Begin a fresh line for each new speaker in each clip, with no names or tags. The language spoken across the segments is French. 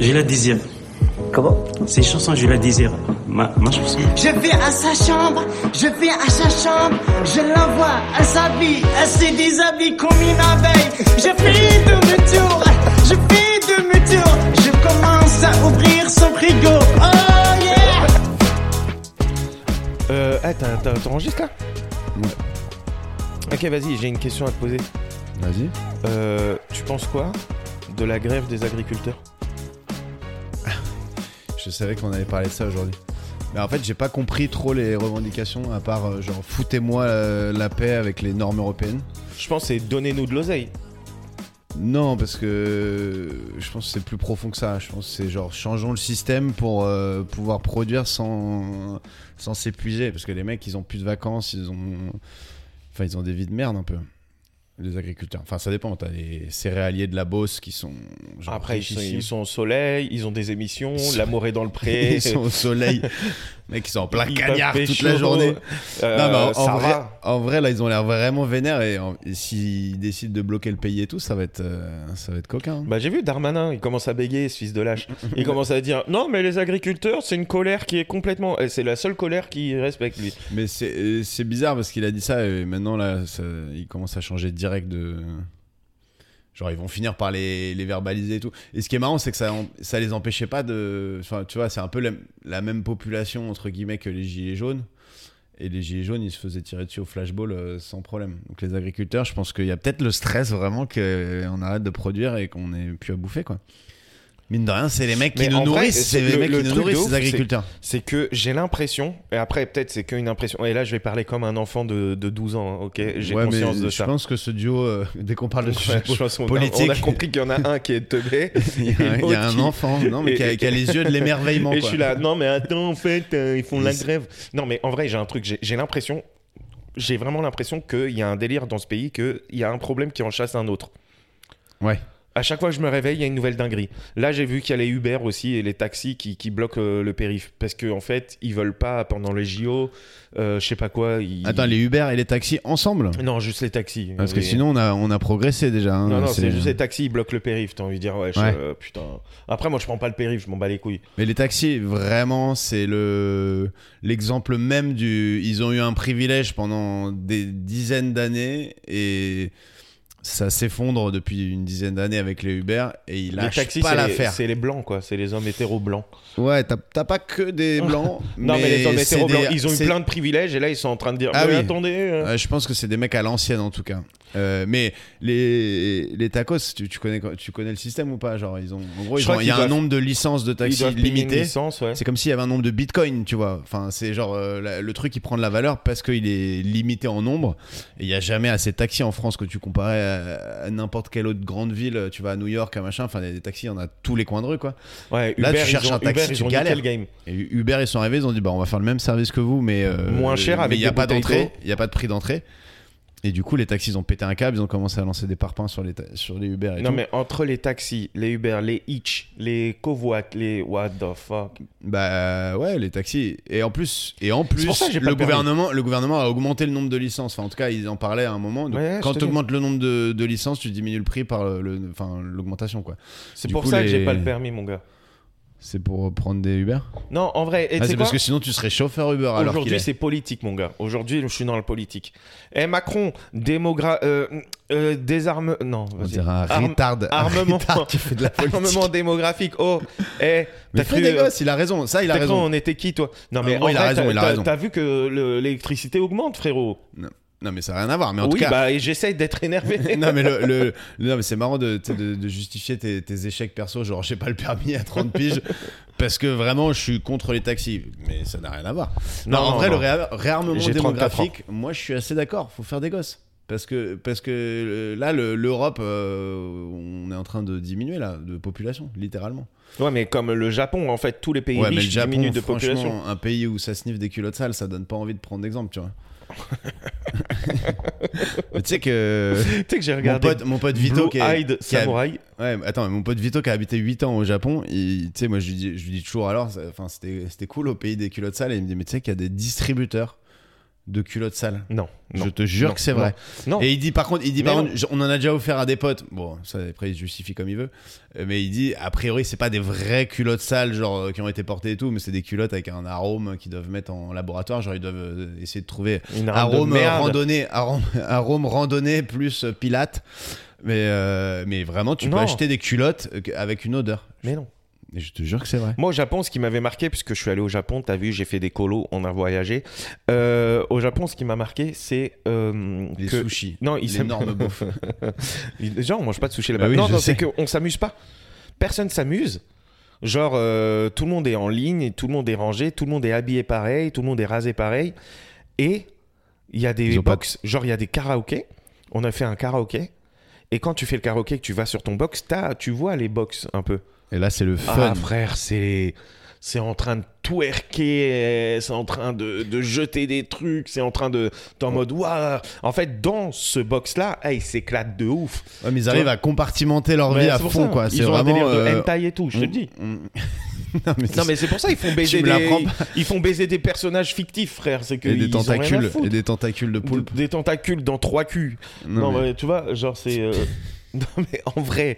Je la désire.
Comment?
C'est une chanson, je la désire. Ma, ma chanson.
Je vais à sa chambre, je vais à sa chambre, je la vois, elle s'habille, elle se déshabille comme une abeille. Je fais demi-tour, je fais demi-tour, je commence à ouvrir son frigo. Oh yeah!
Euh, ah, t'as- t'as- t'enregistres là? Ok, vas-y, j'ai une question à te poser.
Vas-y.
Euh, tu penses quoi de la grève des agriculteurs?
Je savais qu'on avait parlé de ça aujourd'hui. Mais en fait, j'ai pas compris trop les revendications, à part euh, genre foutez-moi euh, la paix avec les normes européennes.
Je pense que c'est donnez-nous de l'oseille.
Non, parce que je pense que c'est plus profond que ça. Je pense que c'est genre changeons le système pour euh, pouvoir produire sans, sans s'épuiser. Parce que les mecs, ils ont plus de vacances, ils ont. Enfin, ils ont des vies de merde un peu. Les agriculteurs. Enfin, ça dépend. T'as les céréaliers de la Beauce qui sont. genre
Après, ils sont,
richissimes.
ils sont au soleil, ils ont des émissions, l'amour est dans le pré.
Ils sont au soleil. Mec, ils sont en plein
Ils
cagnard toute la journée.
Euh,
non, mais en, vrai,
va.
en vrai, là, ils ont l'air vraiment vénères. Et, et s'ils décident de bloquer le pays et tout, ça va être, euh, ça va être coquin. hein.
Bah, j'ai vu Darmanin, il commence à bégayer, ce fils de lâche. Il commence à dire Non, mais les agriculteurs, c'est une colère qui est complètement. C'est la seule colère qu'il respecte, lui.
Mais c'est euh, c'est bizarre parce qu'il a dit ça et maintenant, là, ça- il commence à changer direct de. Genre, ils vont finir par les, les verbaliser et tout. Et ce qui est marrant, c'est que ça, ça les empêchait pas de. Enfin, tu vois, c'est un peu la, même population, entre guillemets, que les Gilets jaunes. Et les Gilets jaunes, ils se faisaient tirer dessus au flashball euh, sans problème. Donc, les agriculteurs, je pense qu'il y a peut-être le stress vraiment qu'on arrête de produire et qu'on n'ait plus à bouffer, quoi. Mine de rien, c'est les mecs qui
Mais
nous nourrissent.
c'est
les
le-
mecs
le
qui nous nourrissent, ces agriculteurs.
C'est que j'ai l'impression, et après, peut-être c'est qu'une impression, et là, je vais parler comme un enfant de, de 12 ans, hein, ok? J'ai
Ouais,
conscience
mais
de
je
ça.
pense que ce duo, euh, dès qu'on parle de sujet
Ouais, je a-
politique,
on a compris qu'il y en a un qui est teubé.
il y a, un- il y a un
qui-
enfant, non, mais qui a, qui a les yeux de l'émerveillement.
Et je suis là, non mais attends, en fait, euh, ils font la grève. Non mais en vrai, j'ai un truc, j'ai l'impression, j'ai vraiment l'impression qu'il y a un délire dans ce pays, qu'il y a un problème qui en chasse un autre.
Ouais.
À chaque fois que je me réveille, il y a une nouvelle dinguerie. Là, j'ai vu qu'il y a les Uber aussi et les taxis qui, qui bloquent euh, le périph. Parce qu'en fait, ils veulent pas, pendant les JO, euh, je sais pas quoi. Ils...
Attends, les Uber et les taxis ensemble?
Non, juste les taxis.
Parce que
Les-
sinon, on a, on a progressé déjà. hein.
Non, non, c'est
C'est-
juste les taxis, ils bloquent le périph. T'as envie de dire, ouais, je-
Ouais.
euh, putain. Après, moi, je prends pas le périph, je m'en bats les couilles.
Mais les taxis, vraiment, c'est le l'exemple même du. Ils ont eu un privilège pendant des dizaines d'années et ça s'effondre depuis une dizaine d'années avec les Uber et ils
Les
lâchent
taxis,
pas l'affaire.
c'est les blancs, quoi. C'est les hommes hétéros blancs.
Ouais, t'as pas que des blancs.
Non, mais, les hommes hétéros blancs,
des-
ils ont eu plein de privilèges et là, ils sont en train de dire,
Ah
mais
oui.
attendez. euh,
Ouais, je pense que c'est des mecs à l'ancienne en tout cas. Euh, mais les, les tacos, tu, tu connais, tu connais le système ou pas? Genre, ils ont, en gros, il y a un nombre de licences de
une
limité.
ouais.
C'est comme s'il y avait un nombre de bitcoins, tu vois. Enfin, c'est genre euh, la- le truc qui prend de la valeur parce qu'il est limité en nombre. Et il n'y a jamais assez de taxis en France que tu comparais à, à n'importe quelle autre grande ville. Tu vas à New York, à machin. Enfin, des taxis, en a tous les coins de rue, quoi.
Ouais,
Là,
Uber,
tu cherches
ont-
un taxi,
Uber,
tu galères.
game?
Et Uber, ils sont arrivés, ils ont dit bah on va faire le même service que vous, mais euh,
Moins cher
mais
avec
il n'y a pas d'entrée, il n'y a pas de prix d'entrée. Et du coup, les taxis ils ont pété un câble, ils ont commencé à lancer des parpaings sur les sur les Uber et
Non,
tout.
mais entre les taxis, les Uber, les Hitch, les Covoit, les what the fuck.
Bah ouais, les taxis. Et en plus, et en plus,
que
le
permis.
gouvernement, le gouvernement a augmenté le nombre de licences. Enfin, en tout cas, ils en parlaient à un moment. Donc,
Ouais, je
quand tu augmentes le nombre de, de licences, tu diminues le prix par le, le- enfin l'augmentation quoi.
C'est pour
coup,
ça que
les-
j'ai pas le permis, mon gars.
C'est pour prendre des Uber?
Non, en vrai,
Ah, c'est parce que sinon tu serais chauffeur Uber alors
Aujourd'hui,
est.
c'est politique, mon gars. Aujourd'hui, je suis dans le politique. Eh, Macron, démogra... euh, euh, désarme... Non,
On dirait un
Arme-
retard, un
armement.
retard qui fait de la politique.
Armement démographique. Oh, eh,
Mais
cru...
des
euh,
gosses, il a raison. Ça, il a raison.
on était qui, toi? Non,
En
mais
gros,
en
il a
vrai,
raison,
t'as-
il a
t'as-
raison.
T'as vu que le- l'électricité augmente, frérot?
Non, mais ça n'a rien à voir. Mais en
Oui,
tout cas,
bah, j'essaye d'être énervé.
non mais le, le- non mais c'est marrant de, justifier tes, tes échecs perso genre j'ai pas le permis à 30 piges parce que vraiment je suis contre les taxis mais ça n'a rien à voir non,
Non,
en
non,
vrai
non.
le réa- réarmement
J'ai 34
démographique moi je suis assez d'accord faut faire des gosses parce que parce que euh, là le- l'Europe euh, on est en train de diminuer là de population littéralement
Ouais, mais comme le Japon, en fait, tous les pays
ouais mais le
riches
Japon
diminuent de population.
un pays où ça sniffe des culottes sales ça donne pas envie de prendre d'exemple tu vois tu sais que
Tu sais que j'ai
mon
regardé
pote, mon pote Vito qui est, qui a-
Samurai.
Ouais, attends, mon pote Vito qui a habité 8 ans au Japon, tu sais, moi je lui dis, je lui dis toujours alors, enfin c'était cool au pays des culottes sales, et il me dit, mais tu sais qu'il y a des distributeurs de culottes sales.
Non. non.
Je te jure
Non,
que c'est vrai.
Non.
Et il dit par contre, il dit par contre, on en a déjà offert à des potes. Bon, ça après il se justifie comme il veut. Euh, Mais il dit a priori c'est pas des vraies culottes sales genre euh, qui ont été portées et tout, mais c'est des culottes avec un arôme qu'ils doivent mettre en laboratoire. Genre ils doivent euh, essayer de trouver
Une de
arôme
merde.
randonnée, arôme, arôme randonnée plus pilate. Mais euh, mais vraiment tu peux acheter des culottes avec une odeur.
Mais non.
Et je te jure que c'est vrai.
Moi, au Japon, ce qui m'avait marqué, puisque je suis allé au Japon, t'as vu, j'ai fait des colos, on a voyagé. Euh, au Japon, ce qui m'a marqué, c'est euh,
Les
que...
sushis.
Non, ils
L'énorme bouffe.
Gens, on mange pas de sushi là-bas.
Bah oui,
non, non, c'est qu'on s'amuse pas. Personne s'amuse. Genre, euh, tout le monde est en ligne, et tout le monde est rangé, tout le monde est habillé pareil, tout le monde est rasé pareil. Et il y a des
pas-
box, genre il y a des karaokés. On a fait un karaoké. Et quand tu fais le karaoké, que tu vas sur ton box, tu vois les box un peu.
Et là c'est le fun.
Ah frère, c'est c'est en train de twerker, c'est en train de, de jeter des trucs, c'est en train de t'es en mode waouh. En fait, dans ce box là, ils s'éclatent de ouf.
Ouais, mais ils arrivent à compartimenter leur
Ouais,
vie à fond
ça.
quoi. C'est
Ils ont un
vraiment
délire de
euh,
hentai et tout, je te le dis.
on- on- non mais,
mais c'est pour ça ils font baiser des ils font baiser des personnages fictifs frère, c'est que
et des
ils ont rien à
tentacules et des tentacules de poulpe.
Des tentacules dans trois culs.
Non,
Non,
mais,
mais tu vois, genre c'est euh, Non mais en vrai,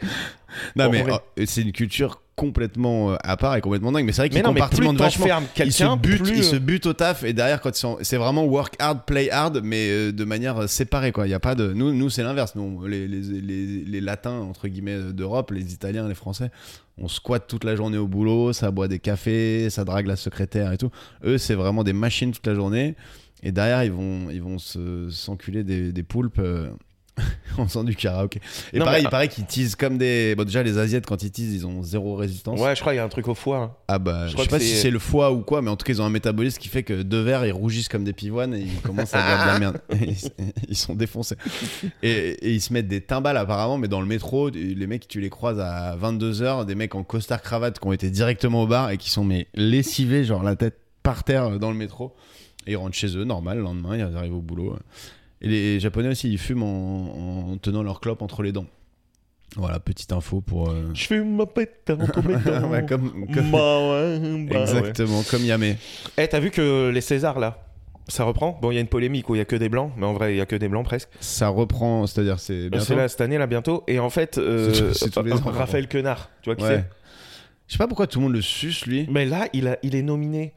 non, mais,
vrai.
oh, c'est une culture complètement euh, à part et complètement dingue. Mais c'est vrai qu'ils compartimentent vachement. Ils se butent,
plus
ils se
euh,
butent au taf et derrière quand sont, c'est vraiment work hard, play hard, mais euh, de manière euh, séparée quoi. Il y a pas de, nous, nous c'est l'inverse. Nous, les, les, les, les latins entre guillemets euh, d'Europe, les Italiens, les Français, on squatte toute la journée au boulot, ça boit des cafés, ça drague la secrétaire et tout. Eux c'est vraiment des machines toute la journée et derrière ils vont, ils vont se s'enculer des, des poulpes. euh, en faisant du karaoké. Et
Non,
pareil,
mais-
il paraît qu'ils teasent comme des. Bon, déjà, les Asiates, quand ils teasent, ils ont zéro résistance.
Ouais, je crois qu'il y a un truc au foie. hein.
Ah bah,
Je crois
sais
que
pas si
c'est-
c'est le foie ou quoi, mais en tout cas, ils ont un métabolisme qui fait que deux verres, ils rougissent comme des pivoines et ils commencent à boire de la merde. Ils, ils sont défoncés. Et, et ils se mettent des timbales apparemment, mais dans le métro, les mecs, tu les croises à 22h, des mecs en costard cravate qui ont été directement au bar et qui sont mais lessivés, genre la tête par terre euh, dans le métro. Et ils rentrent chez eux, normal, le lendemain, ils arrivent au boulot. Et les Japonais aussi, ils fument en, en tenant leur clope entre les dents. Voilà, petite info pour. euh,
Je fume ma pète entre mes dents.
ouais, comme, comme-
Bah ouais, bah ouais.
Exactement, comme Yamé.
Eh, t'as vu que les Césars là, ça reprend? Bon, il y a une polémique où il y a que des blancs, mais en vrai, il y a que des blancs presque.
Ça reprend, c'est-à-dire c'est bientôt.
C'est là cette année là bientôt. Et en fait, euh,
C'est c'est
Raphaël Quenard, tu vois qui
Ouais. Je sais pas pourquoi tout le monde le suce lui.
c'est Mais là, il, a, il est nominé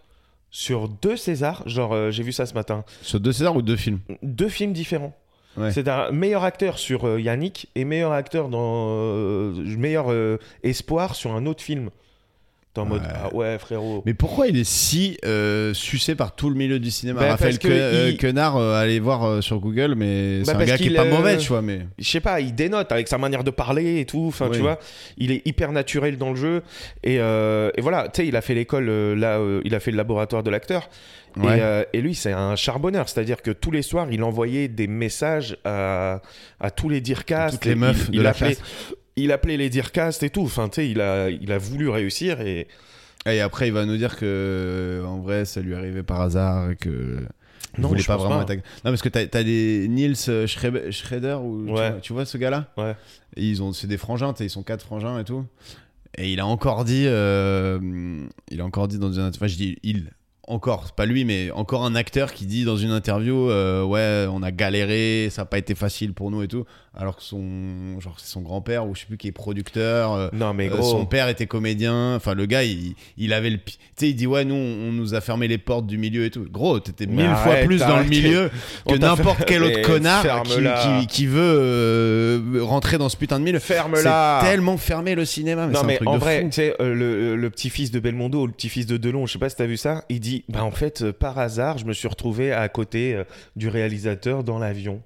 sur deux Césars. Genre, euh, j'ai vu ça ce matin.
Sur deux Césars ou deux films
Deux films différents.
Ouais.
C'est un meilleur acteur sur euh, Yannick et meilleur acteur dans euh, meilleur espoir sur un autre film. T'es en mode
Ouais.
ah ouais frérot.
Mais pourquoi il est si euh, sucé par tout le milieu du cinéma?
Bah,
Raphaël
que
euh,
il-
Quenard, euh, allez voir euh, sur Google, mais
Bah,
c'est un gars qui est pas mauvais, tu vois. Mais
je sais pas, il dénote avec sa manière de parler et tout. Enfin,
Oui.
tu vois, il est hyper naturel dans le jeu. Et, euh, et voilà, tu sais, il a fait l'école là, il a fait le laboratoire de l'acteur.
Ouais.
Et, euh, et lui, c'est un charbonneur, c'est-à-dire que tous les soirs, il envoyait des messages à, à tous les dircasts.
Toutes les meufs
il,
de
il
la
appelait,
classe.
Il appelait les dircasts et tout. Enfin, tu sais, il a, il a voulu réussir et
Et après, il va nous dire que en vrai, ça lui arrivait par hasard et que. il
Non,
voulait
je
pas vraiment
pas.
Non, parce que t'as as des Niels euh, Schreiber, Schrader ou tu
Ouais.
vois- tu, vois, ce gars-là
Ouais.
Ils ont, c'est des frangins, ils sont quatre frangins et tout. Et il a encore dit, euh, il a encore dit dans une, enfin je dis il, encore, pas lui, mais encore un acteur qui dit dans une interview, euh, ouais, on a galéré, ça a pas été facile pour nous et tout, alors que son, genre c'est son grand-père ou je sais plus qui est producteur. euh,
non mais
euh,
gros.
son père était comédien. Enfin, le gars, il, il avait le. Tu sais, il dit Ouais, nous, on, on nous a fermé les portes du milieu et tout. Gros, t'étais mille fois plus dans le milieu que n'importe quel autre connard qui, qui, qui veut euh, rentrer dans ce putain de milieu.
Ferme-la.
C'est tellement fermé le cinéma. Mais
non
un
mais
truc
en
de
vrai, tu sais, le, le petit-fils de Belmondo, le petit-fils de Delon, je sais pas si t'as vu ça, il dit, bah en fait, par hasard, je me suis retrouvé à côté du réalisateur dans l'avion.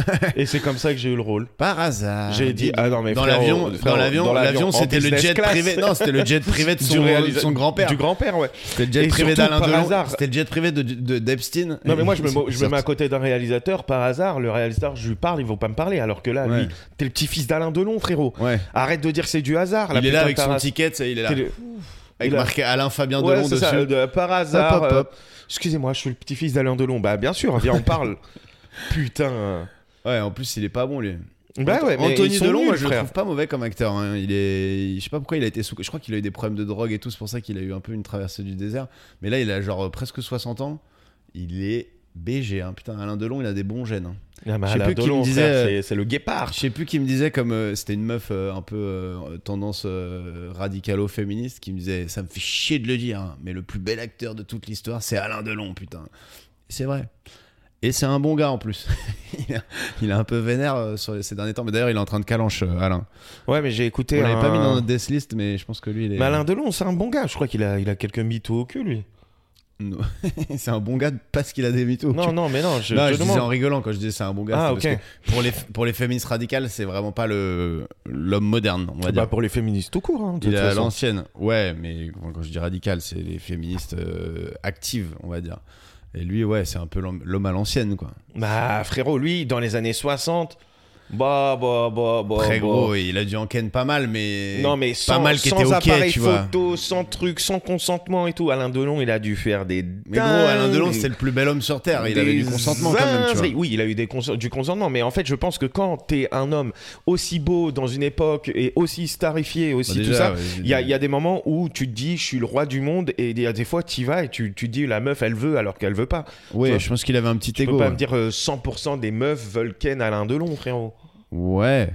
Et c'est comme ça que j'ai eu le rôle.
Par hasard.
J'ai dit, ah non mais
dans l'avion, dans l'avion,
dans
l'avion, c'était le jet
class.
privé. Non, c'était le jet privé de son, grand-père.
Du grand-père, ouais.
C'était le jet
Et
privé d'Alain Delon. C'était le jet privé de, de- d'Epstein.
Non mais moi je me,
Ils
je me mets à côté d'un réalisateur par hasard, le réalisateur je lui parle, il va pas me parler alors que là
Ouais.
lui, t'es le petit-fils d'Alain Delon frérot.
Ouais.
Arrête de dire que c'est du hasard.
Il est là avec son ticket, il est là. Avec marqué Alain Fabien Delon dessus.
par hasard. Euh. Excusez-moi, je suis le petit-fils d'Alain Delon. Bah bien sûr, viens on parle. Putain.
Ouais, en plus, il est pas bon, lui.
Bah ouais, mais
Anthony Delon, moi, je le trouve pas mauvais comme acteur. hein. Il est, je sais pas pourquoi il a été sous. Je crois qu'il a eu des problèmes de drogue et tout. C'est pour ça qu'il a eu un peu une traversée du désert. Mais là, il a genre presque 60 ans. il est BG. Hein. Putain, Alain Delon, il a des bons gènes. hein.
Ah, bah,
Je sais
Alain
plus qui me
Delon,
disait,
c'est- le guépard.
Je sais plus qui me disait comme euh, c'était une meuf euh, un peu euh, tendance euh, radicalo-féministe qui me disait ça me fait chier de le dire hein, mais le plus bel acteur de toute l'histoire c'est Alain Delon putain. C'est vrai. Et c'est un bon gars en plus. il, a, il un peu vénère euh, sur les- ces derniers temps mais d'ailleurs il est en train de calanche euh, Alain.
Ouais, mais j'ai écouté.
On l'avait pas mis dans notre death list mais je pense que lui il est
Mais Alain Delon, c'est un bon gars. Je crois qu'il a, il a quelques mythos au cul, lui.
Non. c'est un bon gars parce qu'il a des mythos.
Non, non, mais non, je,
non,
je
je disais
demande.
en rigolant quand je disais c'est un bon gars.
Ah,
parce que pour les pour les féministes radicales, c'est vraiment pas le l'homme moderne, on va
Bah,
dire.
pour les féministes tout court. Hein, de
Il l'ancienne. Ouais, mais quand je dis radical, c'est les féministes euh, actives, on va dire. Et lui, ouais, c'est un peu l'homme à l'ancienne, quoi.
Bah, frérot, lui, dans les années 60, bah, bah, bah, bah.
Très
bah.
gros, il a dû en ken pas mal, mais.
Non, mais
pas
sans,
mal qui
sans
était ok,
appareil
tu vois.
photo, sans truc, sans consentement et tout. Alain Delon, il a dû faire des.
Mais gros, Alain Delon, c'était le plus bel homme sur Terre. Il avait du consentement quand même, tu vois.
Oui, il a eu des cons- du consentement, mais en fait, je pense que quand t'es un homme aussi beau dans une époque et aussi starifié, aussi
Bah,
tout ça,
ouais,
il y, a, il y a des moments où tu te dis, je suis le roi du monde, et il y a des fois, tu y vas et tu, tu te dis, la meuf, elle veut alors qu'elle veut pas. Tu vois?
je pense qu'il avait un petit
Tu
ego.
peux pas
ouais.
me dire euh, 100% des meufs veulent ken Alain Delon, frérot.
Ouais.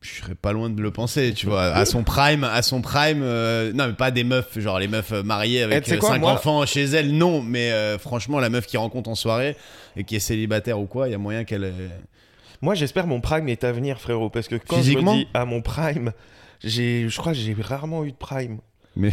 Je serais pas loin de le penser, tu vois. À son prime, à son prime, euh, non, mais pas des meufs, genre les meufs euh, mariées
Eh,
avec euh,
quoi,
cinq
moi-
enfants chez elles, non. Mais euh, franchement, la meuf qui rencontre en soirée et qui est célibataire ou quoi, il y a moyen qu'elle.
Moi, j'espère mon prime est à venir, frérot, parce que quand je me dis à mon prime, j'ai, je crois que j'ai rarement eu de prime.
Mais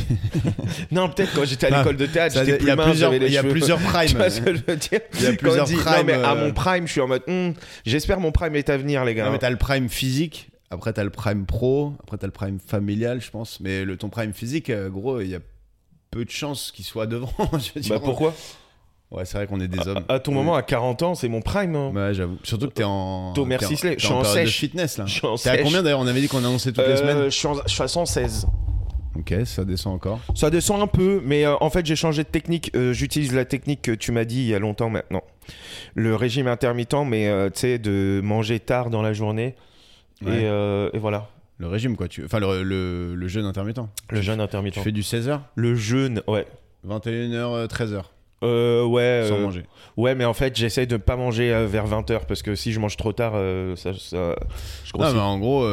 Non, peut-être quand j'étais à l'école de théâtre, j'étais
il y a
plus mince,
plusieurs,
j'avais les
il y a
cheveux-
plusieurs
Tu
primes.
vois ce que je veux dire
Il y a plusieurs
dit,
primes.
Non, mais à
euh,
mon prime, je suis en mode, Hmm, j'espère mon prime est à venir, les gars.
Non, mais t'as le prime physique. Après, t'as le prime pro. Après, t'as le prime familial, je pense. Mais le, ton prime physique, euh, gros, il y a peu de chances qu'il soit devant. je veux dire.
bah pourquoi
Ouais, c'est vrai qu'on est des hommes.
À ton moment, à 40 ans, c'est mon prime. hein.
Ouais, j'avoue. Surtout que t'es en.
Thomas
en-
Sisley, je suis en
de
sèche.
fitness là.
Je suis en
T'es à combien d'ailleurs On avait dit qu'on annonçait toutes les
Euh,
semaines.
je, suis en- je suis à 116.
Ok, ça descend encore.
Ça descend un peu, mais euh, en fait, j'ai changé de technique. Euh, J'utilise la technique que tu m'as dit il y a longtemps maintenant. Le régime intermittent, mais euh, tu sais, de manger tard dans la journée.
Ouais.
Et, et voilà.
Le régime, quoi. Tu... Enfin, le, le, le jeûne intermittent.
Le jeûne intermittent.
Tu fais du 16h,
Le jeûne, ouais.
21h, 13h,
Euh, ouais,
sans
euh,
manger.
ouais, mais en fait, j'essaie de pas manger euh, vers 20h parce que si je mange trop tard, euh, ça, ça- je
Non,
grossis.
mais en gros,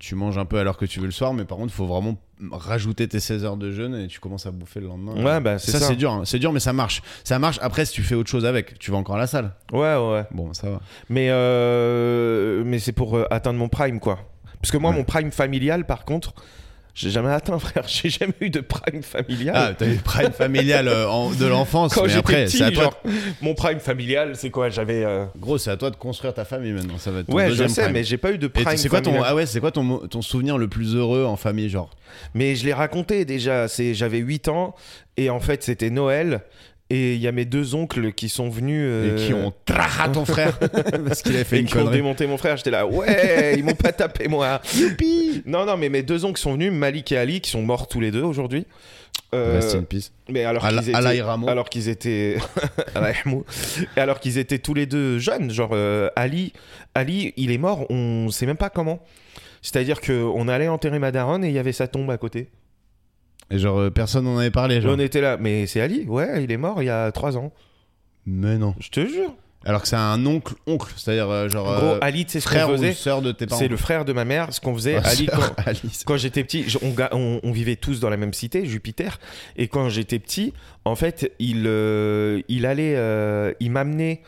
tu manges un peu à l'heure que tu veux le soir, mais par contre, il faut vraiment rajouter tes 16 heures de jeûne et tu commences à bouffer le lendemain.
Ouais, bah, c'est ça.
c'est dur. hein. C'est dur, mais ça marche. Ça marche. Après, si tu fais autre chose avec, tu vas encore à la salle.
Ouais, ouais.
Bon, ça va.
Mais, mais c'est pour atteindre mon prime, quoi. Parce que moi,
Ouais.
mon prime familial, par contre, j'ai jamais atteint, frère. J'ai jamais eu de prime familial.
Ah, t'as eu prime familial euh, en- de l'enfance,
Quand
mais après,
petit,
c'est à toi.
genre, mon prime familial, c'est quoi? J'avais. euh,
Gros, c'est à toi de construire ta famille maintenant. Ça va être ton
Ouais, je sais,
prime.
mais j'ai pas eu de prime
c'est quoi ton
familial.
ah ouais, c'est quoi ton souvenir le plus heureux en famille genre?
Mais je l'ai raconté déjà. C'est, j'avais 8 ans et en fait, c'était Noël. Et il y a mes deux oncles qui sont venus. euh,
et qui ont traha ton frère parce qu'il avait fait
et
une
qui ont
connerie.
démonté mon frère. J'étais là, ouais, ils m'ont pas tapé moi. Youpi Non, non, mais mes deux oncles sont venus, Malik et Ali, qui sont morts tous les deux aujourd'hui. Euh,
Rest in peace.
mais alors qu'ils étaient, alors qu'ils étaient, alors qu'ils étaient tous les deux jeunes, genre euh, Ali, Ali, il est mort, on sait même pas comment. C'est-à-dire que on allait enterrer ma daronne et il y avait sa tombe à côté.
Et genre euh, personne n'en avait parlé genre.
On était là, mais c'est Ali, ouais, il est mort il y a trois ans.
Mais non.
Je te jure.
Alors que c'est un oncle oncle, c'est-à-dire euh, genre
Gros,
euh,
Ali, tu sais ce
frère ou sœur de tes parents.
C'est le frère de ma mère. Ce qu'on faisait,
Ah,
Ali, quand, quand j'étais petit, je- on, ga- on- on vivait tous dans la même cité, Jupiter. Et quand j'étais petit, en fait, il, euh, il allait, euh, il m'amenait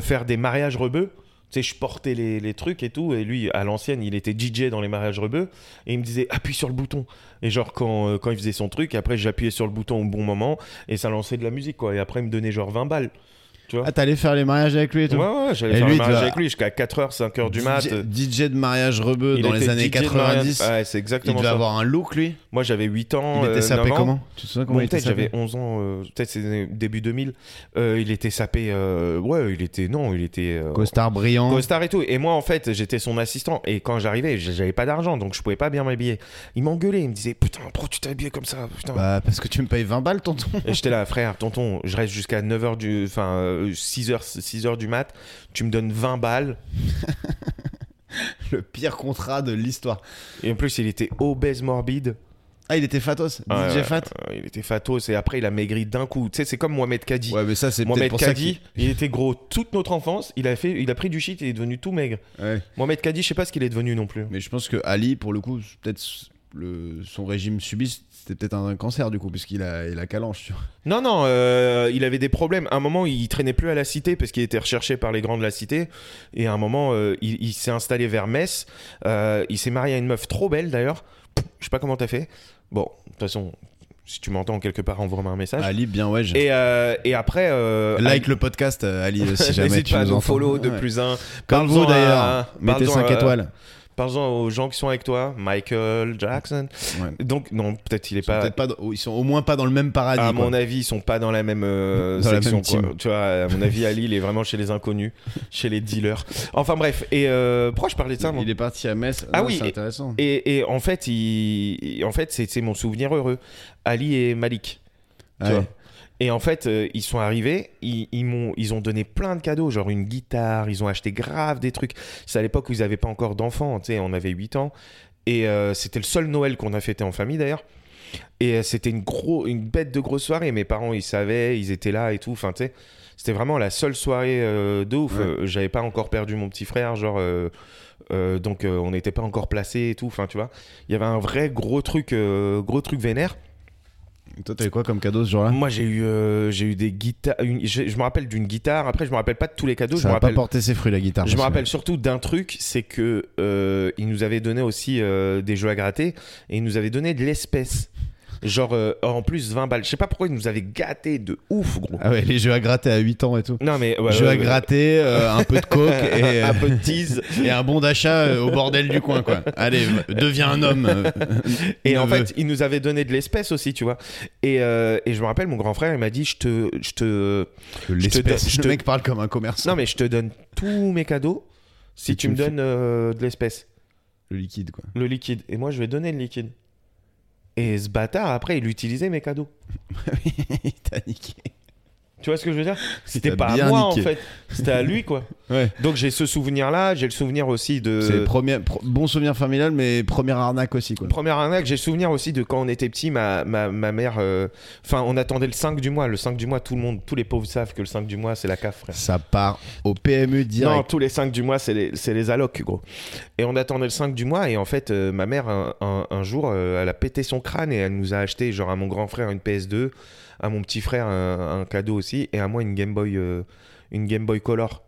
faire des mariages rebeux. Tu sais, je portais les, les trucs et tout. Et lui, à l'ancienne, il était DJ dans les mariages rebeux. Et il me disait, appuie sur le bouton. Et genre, quand, euh, quand il faisait son truc, après, j'appuyais sur le bouton au bon moment. Et ça lançait de la musique, quoi. Et après, il me donnait genre 20 balles. Tu vois
Ah, t'allais faire les mariages avec lui et tout.
Ouais, ouais, j'allais faire
lui,
un
il
mariage
doit-
avec lui jusqu'à 4h, 5h du mat.
DJ, de mariage rebeu
Il
dans les années
DJ de mariage-
90.
Ouais, c'est
Il
exactement
devait
ça.
avoir un look lui.
Moi, j'avais 8 ans.
Il était
euh,
sapé
9 ans.
comment Tu te souviens comment
Bon,
il était
j'avais
sapé
11 ans, euh, peut-être c'est début 2000. Euh, il était sapé, ouais, il était, non, il était
Costard brillant.
costard et tout. Et moi, en fait, j'étais son assistant. Et quand j'arrivais, j'avais pas d'argent, donc je pouvais pas bien m'habiller. Il m'engueulait, il me disait, putain, pourquoi tu t'es habillé comme ça putain.
Bah parce que tu me payes 20 balles tonton.
Et j'étais là, frère, tonton, je reste jusqu'à 9h du, enfin, euh, 6h, 6h du mat. Tu me donnes 20 balles.
Le pire contrat de l'histoire.
Et en plus, il était obèse morbide.
Ah, il était fatos. DJ
ouais,
Fat.
il était fatos et après il a maigri d'un coup. Tu sais, c'est comme Mohamed Kadi.
Ouais, mais ça, c'est
Mohamed
pour ça
Kadi, il était gros toute notre enfance. Il a fait, il a pris du shit et il est devenu tout maigre.
Ouais.
Mohamed Kadi, je sais pas ce qu'il est devenu non plus.
Mais je pense que Ali, pour le coup, peut-être le... son régime subi, c'était peut-être un cancer du coup, puisqu'il a, il a calanche. Tu vois.
Non, non, euh, il avait des problèmes. À un moment, il traînait plus à la cité parce qu'il était recherché par les grands de la cité. Et à un moment, euh, il, il s'est installé vers Metz. Euh, il s'est marié à une meuf trop belle d'ailleurs. Je sais pas comment t'as fait. Bon, de toute façon, si tu m'entends quelque part, envoie-moi un message.
Ali, bien ouais.
Et, euh, et après. euh,
Like le podcast, euh, Ali, si jamais
N'hésite
tu
pas à
nous
nous
entends.
follow de
Ouais.
plus un.
Parle-vous
Parle-en à-
d'ailleurs. Mettez
parle-en
5
à-
étoiles.
Parle-en aux gens qui sont avec toi, Michael Jackson.
Ouais.
Donc, non, peut-être il est
Ils
pas.
pas dans- ils sont au moins pas dans le même paradis.
À
quoi.
mon avis, ils sont pas dans la même euh,
Dans la
section. quoi. Tu vois, à mon avis, Ali, il est vraiment chez les inconnus, chez les dealers. Enfin bref, et euh, pourquoi je parlais de ça
Il est parti à Metz.
Ah
Non,
oui,
c'est intéressant.
et, et en fait, il, en fait, c'est mon souvenir heureux. Ali et Malik. tu
Ouais.
vois. Et en fait, euh, ils sont arrivés, ils, ils m'ont, ils ont donné plein de cadeaux, genre une guitare, ils ont acheté grave des trucs. C'est à l'époque où ils n'avaient pas encore d'enfants, tu sais, on avait 8 ans. Et euh, c'était le seul Noël qu'on a fêté en famille d'ailleurs. Et euh, c'était une, gros, une bête de grosse soirée. Mes parents, ils savaient, ils étaient là et tout. Enfin, tu sais, c'était vraiment la seule soirée de ouf.
Ouais.
J'avais pas encore perdu mon petit frère, genre. donc on n'était pas encore placé et tout. Enfin, tu vois, il y avait un vrai gros truc, gros truc vénère.
Toi, t'avais quoi comme cadeau ce jour-là?
Moi, j'ai eu, euh, j'ai eu des guitares. Je, je me rappelle d'une guitare. Après, je me rappelle pas de tous les cadeaux. je
Ça
me
va pas
rappelle.
porté ses fruits la guitare.
Je me rappelle surtout d'un truc, c'est que euh, il nous avait donné aussi euh, des jeux à gratter et il nous avait donné de l'espèce. Genre euh, en plus 20 balles. Je sais pas pourquoi il nous avait gâté de ouf, gros.
Ah ouais, les jeux à gratter à 8 ans et tout.
Non mais ouais,
jeux
ouais,
à gratter, euh, un peu de coke et,
un peu de tease.
et un bon d'achat euh, au bordel du coin quoi. Allez, deviens un homme.
Et en fait, il nous avait donné de l'espèce aussi, tu vois. Et, et je me rappelle, mon grand frère, il m'a dit, je te, je te,
l'espèce.
je
le
te-
mec parle comme un commerçant.
non mais je te donne tous mes cadeaux si tu
tu
me donnes de l'espèce.
Le liquide quoi.
le liquide. Et moi, je vais donner le liquide. Et ce bâtard, après, il utilisait mes cadeaux.
Il t'a niqué.
Tu vois ce que je veux dire C'était
t'a
pas à moi,
niqué.
en fait. C'était à lui, quoi.
Ouais.
Donc, j'ai ce souvenir-là. J'ai le souvenir aussi de...
C'est premier, pro- bon souvenir familial, mais première arnaque aussi quoi.
Première arnaque, j'ai le souvenir aussi de quand on était petit, ma, ma, ma mère. euh, Enfin, on attendait le 5 du mois. Le 5 du mois, tout le monde, tous les pauvres savent que le 5 du mois, c'est la CAF, frère.
Ça part au PMU
Non,
direct.
tous les 5 du mois, c'est les, les allocs, gros. Et on attendait le 5 du mois, et en fait, euh, ma mère, un, un- un jour, euh, elle a pété son crâne et elle nous a acheté, genre, à mon grand frère, une PS2, à mon petit frère, un, un cadeau aussi, et à moi, une Game Boy, euh, une Game Boy Color.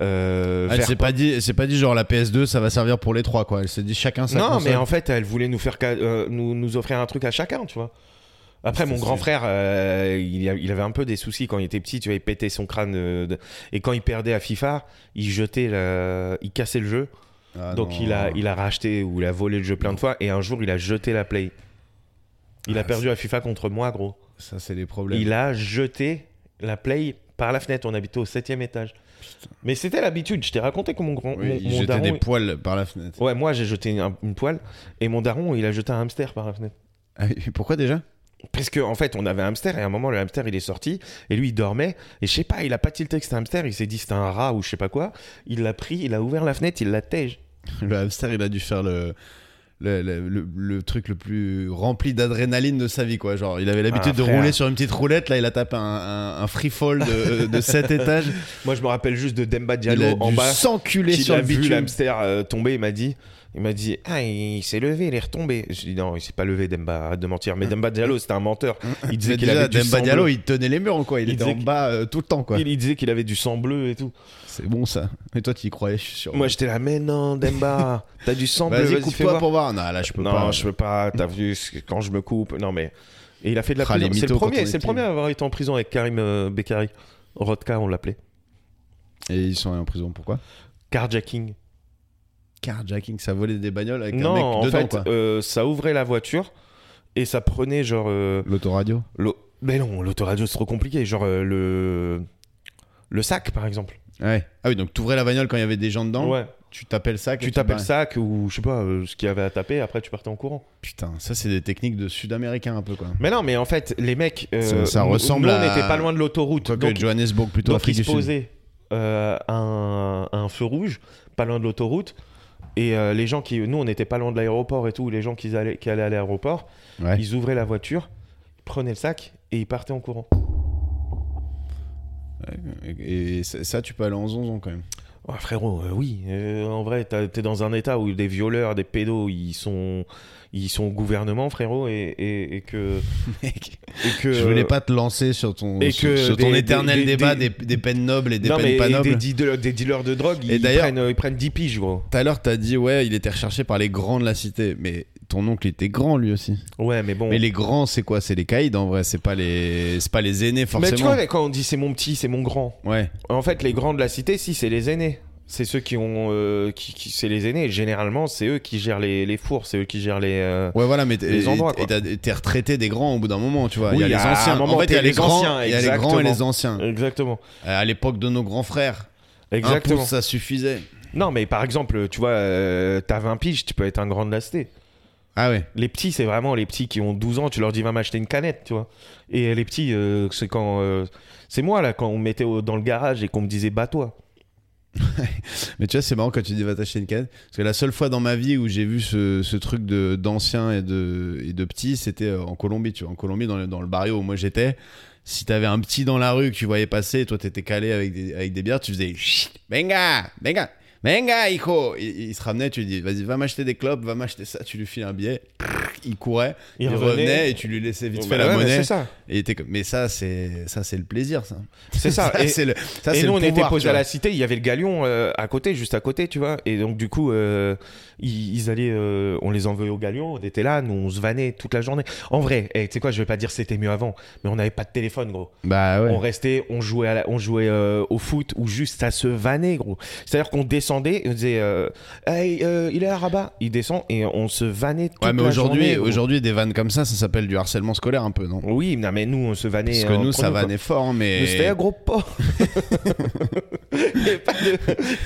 Euh,
Elle s'est pas dit, c'est pas dit genre la PS2 ça va servir pour les trois quoi. Elle s'est dit chacun sa
Non,
console.
mais en fait, elle voulait nous faire euh, nous, nous offrir un truc à chacun, tu vois. Après, mon grand frère, euh, il, avait un peu des soucis quand il était petit. Tu vois, il pétait son crâne. euh, de- Et quand il perdait à FIFA, il jetait, la- il cassait le jeu.
Ah
Donc
non.
il a, il a racheté ou il a volé le jeu plein de fois. Et un jour, il a jeté la play. Il a
Ah,
perdu à FIFA contre moi, gros.
Ça c'est les problèmes.
Il a jeté la play par la fenêtre. On habitait au septième étage. Mais c'était l'habitude. Je t'ai raconté que mon grand,
Oui,
mon,
il
mon
jetait
daron,
des poils par la fenêtre.
Ouais, moi j'ai jeté un- une poêle et mon daron il a jeté un hamster par la fenêtre.
Ah pourquoi déjà?
Parce qu'en en fait on avait un hamster et à un moment le hamster il est sorti et lui il dormait et je sais pas, il a pas tilté que c'était un hamster, il s'est dit c'était un rat ou je sais pas quoi. Il l'a pris, il a ouvert la fenêtre, il l'a tège.
Le hamster, il a dû faire le, le, le, le- le truc le plus rempli d'adrénaline de sa vie, quoi. Genre, il avait l'habitude
Ah,
de rouler sur une petite roulette, là, il a tapé un, un, un free fall de, de 7 étages.
Moi je me rappelle juste de Demba
Il
Diallo
a
en
dû
bas.
s'enculer sur
a
le
vu l'hamster euh, tomber, il m'a dit. Il m'a dit, ah, il s'est levé, il est retombé. Je dis, non, il s'est pas levé, Demba, arrête de mentir. Mais Demba Diallo, c'était un menteur. Il disait qu'il avait du
Demba
sang
Diallo,
bleu.
il tenait les murs, quoi. Il,
Il
était en bas euh, tout le temps, quoi.
Il, il disait qu'il avait du sang bleu et tout.
C'est bon, ça. Et toi, tu y croyais, je suis sûr.
Moi, j'étais là, mais non, Demba, t'as du sang bleu,
Vas-y, coupe-toi pour voir. Non, là, je peux
non,
pas.
je peux pas. T'as vu quand je me coupe. Non, mais. Et il a fait de la
Ah,
prison. C'est le premier, c'est le premier à avoir été en prison avec Karim euh, Bekkari. Rodka, on l'appelait.
Et ils sont allés en prison, pourquoi?
Carjacking.
Carjacking, ça volait des bagnoles avec
Non,
un mec
en
dedans,
fait,
quoi.
euh, ça ouvrait la voiture et ça prenait genre. euh,
L'autoradio
l'au- mais non, l'autoradio c'est trop compliqué. Genre euh, le. Le sac, par exemple.
Ouais. Ah oui, donc t'ouvrais la bagnole quand il y avait des gens dedans.
Ouais.
Tu t'appelles ça.
Tu tapais le sac ou je sais pas euh, ce qu'il y avait à taper. Après, tu partais en courant.
Putain, ça c'est des techniques de sud-américains un peu quoi.
Mais non, mais en fait, les mecs.
Ça- ça
nous-
ressemble
nous,
à-
on n'était pas loin de l'autoroute. Donc,
Johannesburg plutôt
donc
Afrique
ils
du
se
Sud.
posaient un, un feu rouge, pas loin de l'autoroute. Et euh, les gens qui. Nous, on n'était pas loin de l'aéroport et tout. Les gens qui allaient, qui allaient à l'aéroport,
Ouais.
ils ouvraient la voiture, ils prenaient le sac et ils partaient en courant.
Et, et ça, ça, tu peux aller en zonzon quand même.
Oh, frérot, euh, oui. Euh, en vrai, t'es dans un état où des violeurs, des pédos, ils sont, ils sont au gouvernement, frérot, et, et, et que.
Mec,
Et que
je voulais pas te lancer sur ton,
et
sur,
que
sur ton
des-
éternel
des-
débat
des-
peines nobles et des
non,
peines
mais
pas nobles.
des, dealers, des dealers de drogue,
Et
ils,
d'ailleurs-
prennent, euh, ils prennent 10 piges, gros.
Tout à l'heure, t'as dit, ouais, il était recherché par les grands de la cité. Mais ton oncle était grand lui aussi.
Ouais, mais bon.
Mais les grands, c'est quoi? C'est les caïds en vrai, c'est pas les, c'est pas les aînés
Mais
forcément.
tu vois, quand on dit c'est mon petit, c'est mon grand.
Ouais.
En fait, les grands de la cité, si, c'est les aînés. C'est ceux qui ont. euh, qui, qui- c'est les aînés. Généralement, c'est eux qui gèrent les, les fours, c'est eux qui gèrent les. euh,
Ouais, voilà, mais
Les endroits,
et
quoi.
t'as- t'es retraité des grands au bout d'un moment, tu vois.
Oui,
il y a les anciens. en fait, il y a les grands, il y a les grands et les anciens.
Exactement.
Euh, À l'époque de nos grands frères, un
Exactement.
pouce, ça suffisait.
Non, mais par exemple, tu vois, euh, t'as 20 piges, tu peux être un grand de la cité.
Ah ouais.
Les petits, c'est vraiment les petits qui ont 12 ans, tu leur dis va m'acheter une canette, tu vois. Et les petits, euh, c'est quand. euh, c'est moi, là, quand on me mettait au- dans le garage et qu'on me disait bats-toi.
Mais tu vois, c'est marrant quand tu dis va t'acheter une canette. Parce que la seule fois dans ma vie où j'ai vu ce, ce truc de d'anciens et de, et de petits, c'était euh, en Colombie, tu vois. En Colombie, dans le, dans le barrio où moi j'étais, si t'avais un petit dans la rue que tu voyais passer et toi t'étais calé avec des, avec des bières, tu faisais Chut, venga, venga, venga, hijo. Il, il se ramenait, tu lui dis vas-y, va m'acheter des clopes, va m'acheter ça, tu lui files un billet. Il courait, il,
Il
revenait.
revenait.
et tu lui laissais vite fait la
ouais, mais
monnaie.
C'est ça.
Et était comme- mais ça, c'est ça, c'est le plaisir, ça.
C'est ça. et
c'est le, ça,
et nous,
le
on était posés à la cité, il y avait le galion euh, à côté, juste à côté, tu vois. Et donc, du coup, euh, ils, ils allaient, euh, on les envoyait au galion, on était là, nous, on se vannait toute la journée. En vrai, eh, tu sais quoi, je vais pas dire c'était mieux avant, mais on n'avait pas de téléphone, gros.
Bah ouais.
On restait, on jouait, à la- on jouait au foot ou juste à se vanner, gros. C'est-à-dire qu'on descendait, on disait, euh, hey, euh, il est à Rabat, il descend et on se vannait toute
Ouais, mais aujourd'hui, aujourd'hui, des vannes comme ça, ça s'appelle du harcèlement scolaire un peu, non?
Oui, non, mais nous, on se vannait.
Parce que nous, ça vannait fort, mais.
C'était un gros porc. Et pas de,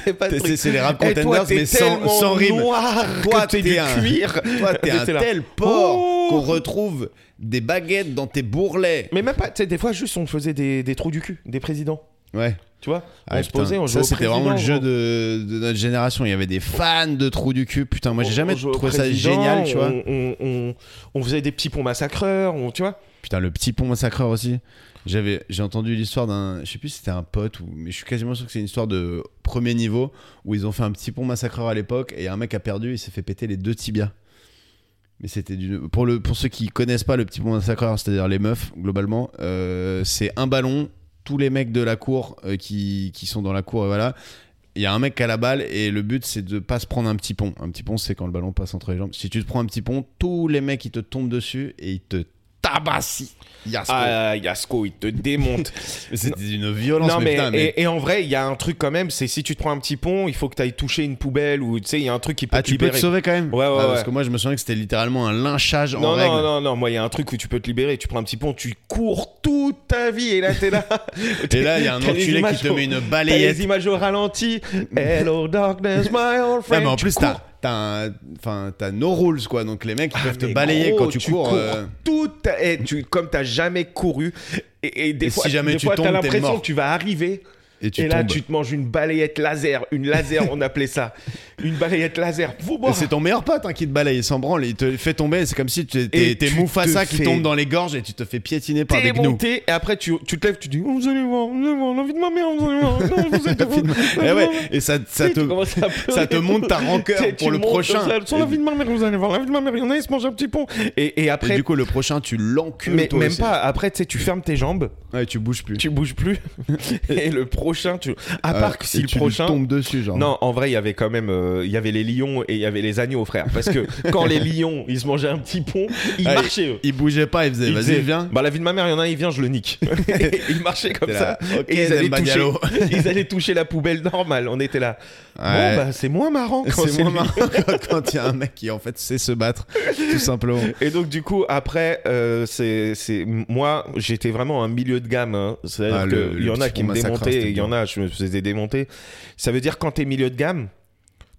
et pas de
C'est- les rap contenders, mais sans, sans rime.
Noir
Toi,
t'es du
un-
cuir.
Toi, t'es un tel porc qu'on retrouve des baguettes dans tes bourrelets.
Mais même pas, tu sais, des fois, juste on faisait des, des trous du cul, des présidents.
Ouais.
Tu vois On
Ah,
se posait, on
ça,
jouait
c'était vraiment le jeu de, de notre génération. Il y avait des fans de trous du cul. Putain, moi, j'ai jamais trouvé ça génial, tu vois.
On, on- on- on faisait des petits ponts massacreurs, on- tu vois
Putain, le petit pont massacreur aussi. J'avais, j'ai entendu l'histoire d'un, je sais plus si c'était un pote ou, mais je suis quasiment sûr que c'est une histoire de premier niveau où ils ont fait un petit pont massacreur à l'époque et un mec a perdu, il s'est fait péter les deux tibias. Mais c'était du, pour le, pour ceux qui connaissent pas le petit pont massacreur, c'est-à-dire les meufs globalement, euh, c'est un ballon, tous les mecs de la cour euh, qui, qui sont dans la cour, et voilà. Il y a un mec a la balle et le but c'est de pas se prendre un petit pont. Un petit pont c'est quand le ballon passe entre les jambes. Si tu te prends un petit pont, tous les mecs ils te tombent dessus et ils te tabassent. Yasko.
Ah, Yasko, il te démonte.
C'était d'une violence,
non,
mais,
mais,
putain, mais-
Et, et en vrai, il y a un truc quand même, c'est si tu te prends un petit pont, il faut que tu ailles toucher une poubelle ou tu sais, il y a un truc qui peut
Ah,
te
tu peux te sauver quand même
Ouais, ouais,
Ah, Parce
ouais.
que moi, je me souviens que c'était littéralement un lynchage en
Non,
règle.
non, non, non, moi il y a un truc où tu peux te libérer, tu prends un petit pont, tu cours toute ta vie et là t'es là.
Et là, il y a un enculé qui te met une balayette.
les images au ralenti. Hello darkness, my old friend.
mais en plus, t'as, t'as, enfin, t'as no rules, quoi. Donc les mecs, ils
Ah,
peuvent te balayer
gros,
quand tu, cours. euh,
toute ta- et tu, comme t'as jamais couru. Et, et des
Et
fois,
si jamais
des
tu
fois,
tombes,
t'as l'impression que tu vas arriver.
et tu
et là, tu te manges une balayette laser. Une laser, on appelait ça. Une balayette laser.
C'est ton meilleur pote hein, qui te balaye, il s'en branle, il te fait tomber, c'est comme si tu t'es,
tu
Mufasa qui tombe dans les gorges et tu te fais piétiner par des gnous.
et après tu, tu te lèves, tu dis oh, Vous allez voir, vous allez voir, la vie de ma mère, vous allez voir. Non, vous êtes
Et ouais, et ça, ça te, ça te monte ta rancœur
Tu-
pour
tu
le prochain.
Sur la vie de ma mère, vous allez voir, la vie de ma mère, il y en a, ils se mangent un petit pont. Et, et
Et
après,
du coup, le prochain, tu l'encules.
mais même
aussi.
pas, après, tu sais, tu fermes tes jambes,
Ouais, tu bouges plus.
tu bouges plus. et le prochain, tu. À part que si le
tu
prochain.
tombes dessus, genre.
Non, en vrai, il y avait quand même, euh, il y avait les lions et il y avait les agneaux, frère. Parce que quand les lions, ils se mangeaient un petit pont, ils marchaient. eux.
Il bougeait pas,
Ils
vas-y,
disaient,
viens.
Bah la vie de ma mère, il y en a un, il vient, je le nique. Ils marchaient comme ça.
là, ok,
et ils allaient, toucher, ils allaient toucher la poubelle normale. On était là.
Ouais.
Bon bah c'est moins marrant quand
C'est moins
lui.
marrant quand- il y a un mec qui en fait sait se battre, tout simplement.
Et donc du coup après, euh, c'est, c'est moi j'étais vraiment un milieu de gamme. hein. C'est-à-dire
Ah,
y en a qui me
massacreur,
démontaient, il y en a je me faisais démonter. Ça veut dire quand t'es milieu de gamme.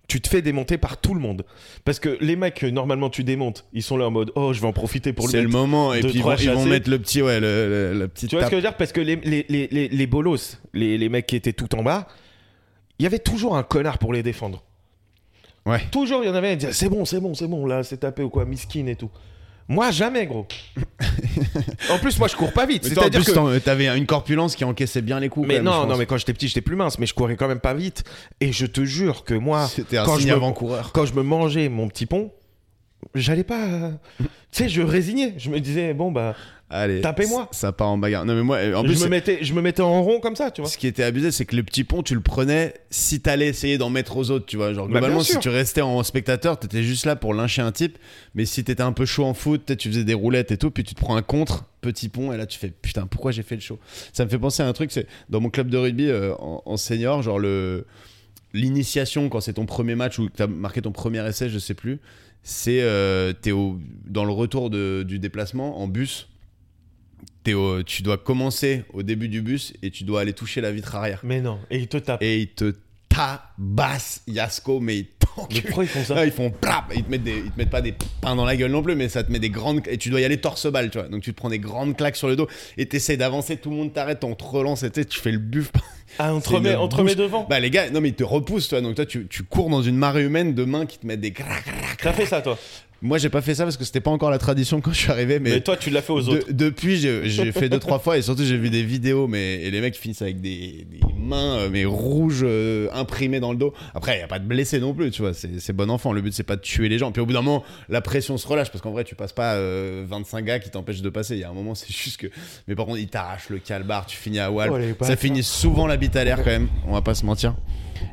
Tu te fais démonter par tout le monde. Parce que les mecs, que normalement tu démontes, ils sont là en mode Oh, je vais en profiter pour le
C'est le moment, et puis ils vont, ils vont
chassés.
mettre le petit, ouais, le,
Tu vois ce que je veux dire? Parce que les, les, les, les, les bolos, les, les mecs qui étaient tout en bas, il y avait toujours un connard pour les défendre.
Ouais.
Toujours, il y en avait, c'est bon, c'est bon, c'est bon, là, c'est tapé ou quoi, miskin et tout. Moi, jamais, gros. en plus, moi, je cours pas vite.
Mais toi, en
C'est-à-dire
plus,
que.
t'avais une corpulence qui encaissait bien les coups.
Mais
quand même, je
non, mais quand j'étais petit, j'étais plus mince, mais je courais quand même pas vite. Et je te jure que moi, quand je me- quand je me mangeais mon petit pont, j'allais pas. euh, tu sais, je résignais. Je me disais, bon, bah,
Allez,
Tapez-moi.
Ça part en bagarre. Non, mais moi, en
je,
plus,
me mettais, je me mettais en rond comme ça, tu vois.
ce qui était abusé, c'est que le petit pont, tu le prenais si t'allais essayer d'en mettre aux autres, tu vois. Genre,
Bah,
globalement, si tu restais en spectateur, t'étais juste là pour lyncher un type. Mais si t'étais un peu chaud en foot, peut-être tu faisais des roulettes et tout, puis tu te prends un contre, petit pont, et là tu fais putain, pourquoi j'ai fait le show? Ça me fait penser à un truc, c'est dans mon club de rugby euh, en, en senior, genre le l'initiation quand c'est ton premier match ou que t'as marqué ton premier essai, je sais plus, c'est euh, t'es dans le retour de- du déplacement en bus. Au- tu dois commencer au début du bus et tu dois aller toucher la vitre arrière.
Mais non, et ils te tapent.
Et ils te tabassent, Yasko, mais ils
Mais pourquoi ils font ça
ils font plap, ils te mettent des, ils te mettent pas des pains dans la gueule non plus, mais ça te met des grandes et tu dois y aller torse balle, tu vois. Donc tu te prends des grandes claques sur le dos et t'essayes d'avancer, tout le monde t'arrête, on te relance, et tu fais le buff.
Ah, on te remet, devant.
Bah les gars, non mais ils te repoussent, toi. Donc toi tu, tu cours dans une marée humaine de mains qui te mettent des. crac.
T'as fait ça, toi.
Moi j'ai pas fait ça parce que c'était pas encore la tradition quand je suis arrivé, mais.
Mais, toi, tu l'as fait aux
de-
autres.
depuis, j'ai fait deux trois fois et surtout j'ai vu des vidéos, mais et les mecs finissent avec des, des mains euh, mais rouges euh, imprimées dans le dos. Après, il y a pas de blessés non plus, tu vois. C'est bon enfant. Le but c'est pas de tuer les gens. Puis au bout d'un moment, la pression se relâche parce qu'en vrai, tu passes pas euh, 25 gars qui t'empêchent de passer. Il y a un moment, c'est juste que. Mais par contre, ils t'arrachent le calbar, tu finis à Wall.
Oh,
ça finit souvent la bite à l'air quand même. On va pas se mentir.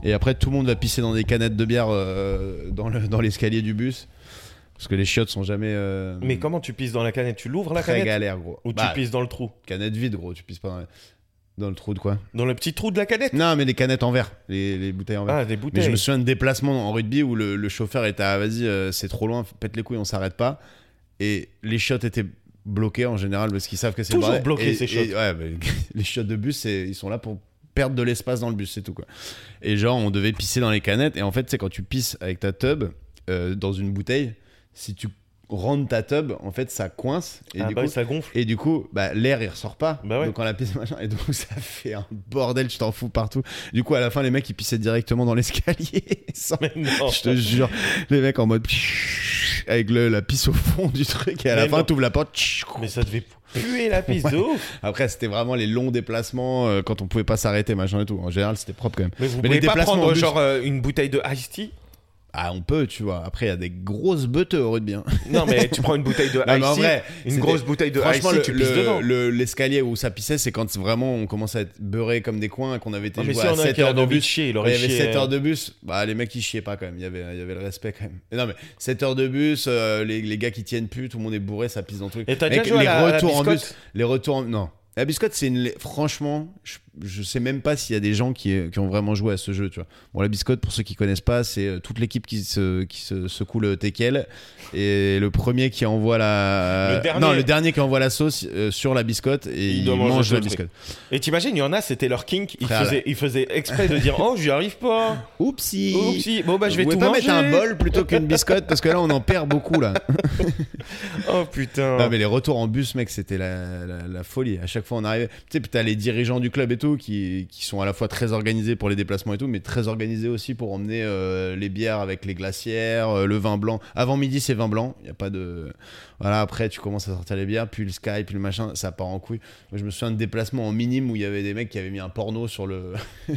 Et après, tout le monde va pisser dans des canettes de bière euh, dans le- dans l'escalier du bus. Parce que les chiottes sont jamais. euh,
Mais comment tu pisses dans la canette? Tu l'ouvres la
très
canette?
galère, gros.
Ou
Bah,
tu pisses dans le trou?
Canette vide, gros. Tu pisses pas dans, dans le trou de quoi?
Dans le petit trou de la canette?
Non, mais les canettes en verre. Les, les bouteilles en verre.
Ah, des
mais
bouteilles.
je me souviens de déplacements en rugby où le, le chauffeur était à vas-y, euh, c'est trop loin, pète les couilles, on s'arrête pas. Et les chiottes étaient bloquées en général parce qu'ils savent que c'est
Toujours
Et-
ces chiottes.
ouais, mais les chiottes de bus, ils sont là pour perdre de l'espace dans le bus, c'est tout quoi. Et genre, on devait pisser dans les canettes. Et en fait, c'est quand tu pisses avec ta tub euh, dans une bouteille, si tu rentres ta tub, en fait, ça coince. Et
Ah
du
bah
coup,
oui, ça gonfle.
et du coup, bah, l'air il ressort pas.
Bah ouais.
Donc on la pisse machin. Et donc ça fait un bordel, tu t'en fous partout. Du coup, à la fin, les mecs ils pissaient directement dans l'escalier. Sans-. Je te jure, les mecs en mode avec le, la pisse au fond du truc. Et à la
Mais
fin,
non.
t'ouvres la porte.
Mais ça devait puer la piste de ouf.
Après, c'était vraiment les longs déplacements euh, quand on pouvait pas s'arrêter, machin et tout. En général, c'était propre quand même.
Mais vous
Mais les
pouvez pas
déplacements en
prendre genre euh, une bouteille de iced tea
Ah, on peut, tu vois. Après, il y a des grosses beuteux au rugby. hein.
Non, mais tu prends une bouteille de
Non, vrai,
une grosse bouteille de
Franchement, le-
tu pisses
le-
dedans.
le- l'escalier où ça pissait, c'est quand vraiment on commence à être beurré comme des coins, qu'on avait été
mais si
à
on a
7
qui a
heures de bus.
chier, il
Ouais,
aurait
il y avait
chié,
7
euh,
heures de bus, bah les mecs ils chiaient pas quand même, il y avait, il y avait le respect quand même. Mais non mais 7 heures de bus, euh, les, les gars qui tiennent plus, tout le monde est bourré, ça pisse dans le truc.
Et t'as
Mec,
déjà joué à
les
la- à la
retours en bus, les retours en... non. La biscotte, c'est une. Franchement, je, je sais même pas s'il y a des gens qui, qui ont vraiment joué à ce jeu, tu vois. Bon, la biscotte, pour ceux qui connaissent pas, c'est euh, toute l'équipe qui se, qui se secoue le teckel. Et le premier qui envoie la.
Le dernier.
Non, le dernier qui envoie la sauce euh, sur la biscotte et
Il
mange la biscotte.
Et t'imagines, il y en a, c'était leur kink. Ils faisaient, ils faisaient exprès de dire Oh, j'y arrive pas.
Oupsie
Oupsie. Bon, bah, je vais
Vous
tout
pas
manger.
mettre un bol plutôt qu'une biscotte parce que là on en perd beaucoup là.
Oh putain.
Non mais les retours en bus mec c'était la, la, la folie. À chaque fois on arrivait. Tu sais t'as les dirigeants du club et tout qui, qui sont à la fois très organisés pour les déplacements et tout mais très organisés aussi pour emmener euh, les bières avec les glacières, euh, le vin blanc. Avant midi c'est vin blanc. Il y a pas de voilà après tu commences à sortir les bières puis le sky puis le machin ça part en couille. Moi je me souviens de déplacements en minime où il y avait des mecs qui avaient mis un porno sur le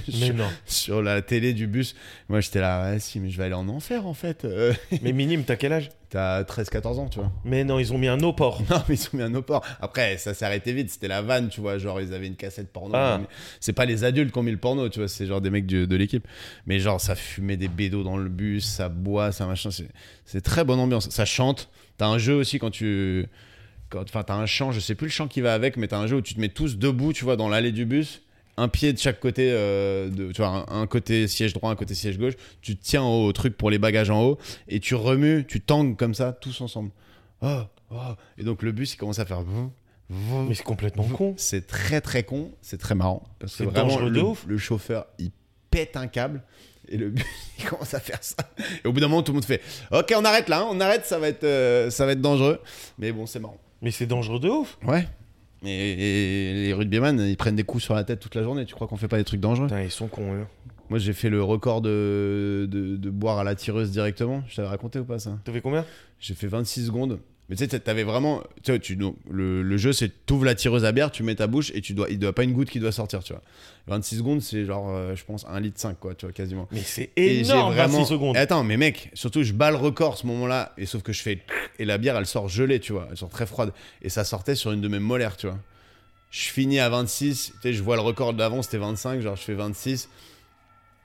sur, la télé du bus. Moi j'étais là ouais si mais je vais aller en enfer en fait.
Mais minime, t'as quel âge?
T'as 13-14 ans, tu vois.
Mais non, ils ont mis un no-port.
Non, mais ils ont mis un port. Après, ça s'est arrêté vite. C'était la vanne, tu vois. Genre, ils avaient une cassette porno.
Ah.
C'est pas les adultes qui ont mis le porno, tu vois. C'est genre des mecs du- de l'équipe. Mais genre, ça fumait des bédos dans le bus, ça boit, ça machin. C'est- C'est très bonne ambiance. Ça chante. T'as un jeu aussi quand tu. quand- Enfin, t'as un chant, je sais plus le chant qui va avec, mais t'as un jeu où tu te mets tous debout, tu vois, dans l'allée du bus. Un pied de chaque côté, euh, de, tu vois, un, un côté siège droit, un côté siège gauche. Tu te tiens au truc pour les bagages en haut et tu remues, tu tangues comme ça, tous ensemble. Oh, oh. Et donc le bus, il commence à faire.
Mais c'est complètement con.
C'est très très con, c'est très marrant. Parce que
C'est
vraiment,
dangereux de
le,
ouf.
le chauffeur, il pète un câble et le bus, il commence à faire ça. Et au bout d'un moment, tout le monde fait Ok, on arrête là, hein, on arrête, ça va être, euh, ça va être dangereux. Mais bon, c'est marrant.
Mais c'est dangereux de ouf.
Ouais. Et, et les rugbyman, ils prennent des coups sur la tête toute la journée. Tu crois qu'on fait pas des trucs dangereux
Putain, ils sont cons, eux.
Moi, j'ai fait le record de, de, de boire à la tireuse directement. Je t'avais raconté ou pas ça
T'as fait combien?
J'ai fait 26 secondes. Mais tu sais, t'avais vraiment. Tu tu, le, le jeu, c'est tu ouvres la tireuse à bière, tu mets ta bouche et tu dois, il doit pas une goutte qui doit sortir, tu vois. 26 secondes, c'est genre, euh, je pense, 1 litre 5, quoi, tu vois, quasiment.
Mais c'est énorme, 26
vraiment-
secondes.
Et attends, mais mec, surtout, je bats le record ce moment-là, et sauf que je fais. Et la bière, elle sort gelée, tu vois, elle sort très froide. Et ça sortait sur une de mes molaires, tu vois. Je finis à 26, tu sais, je vois le record d'avant, c'était 25, genre je fais 26.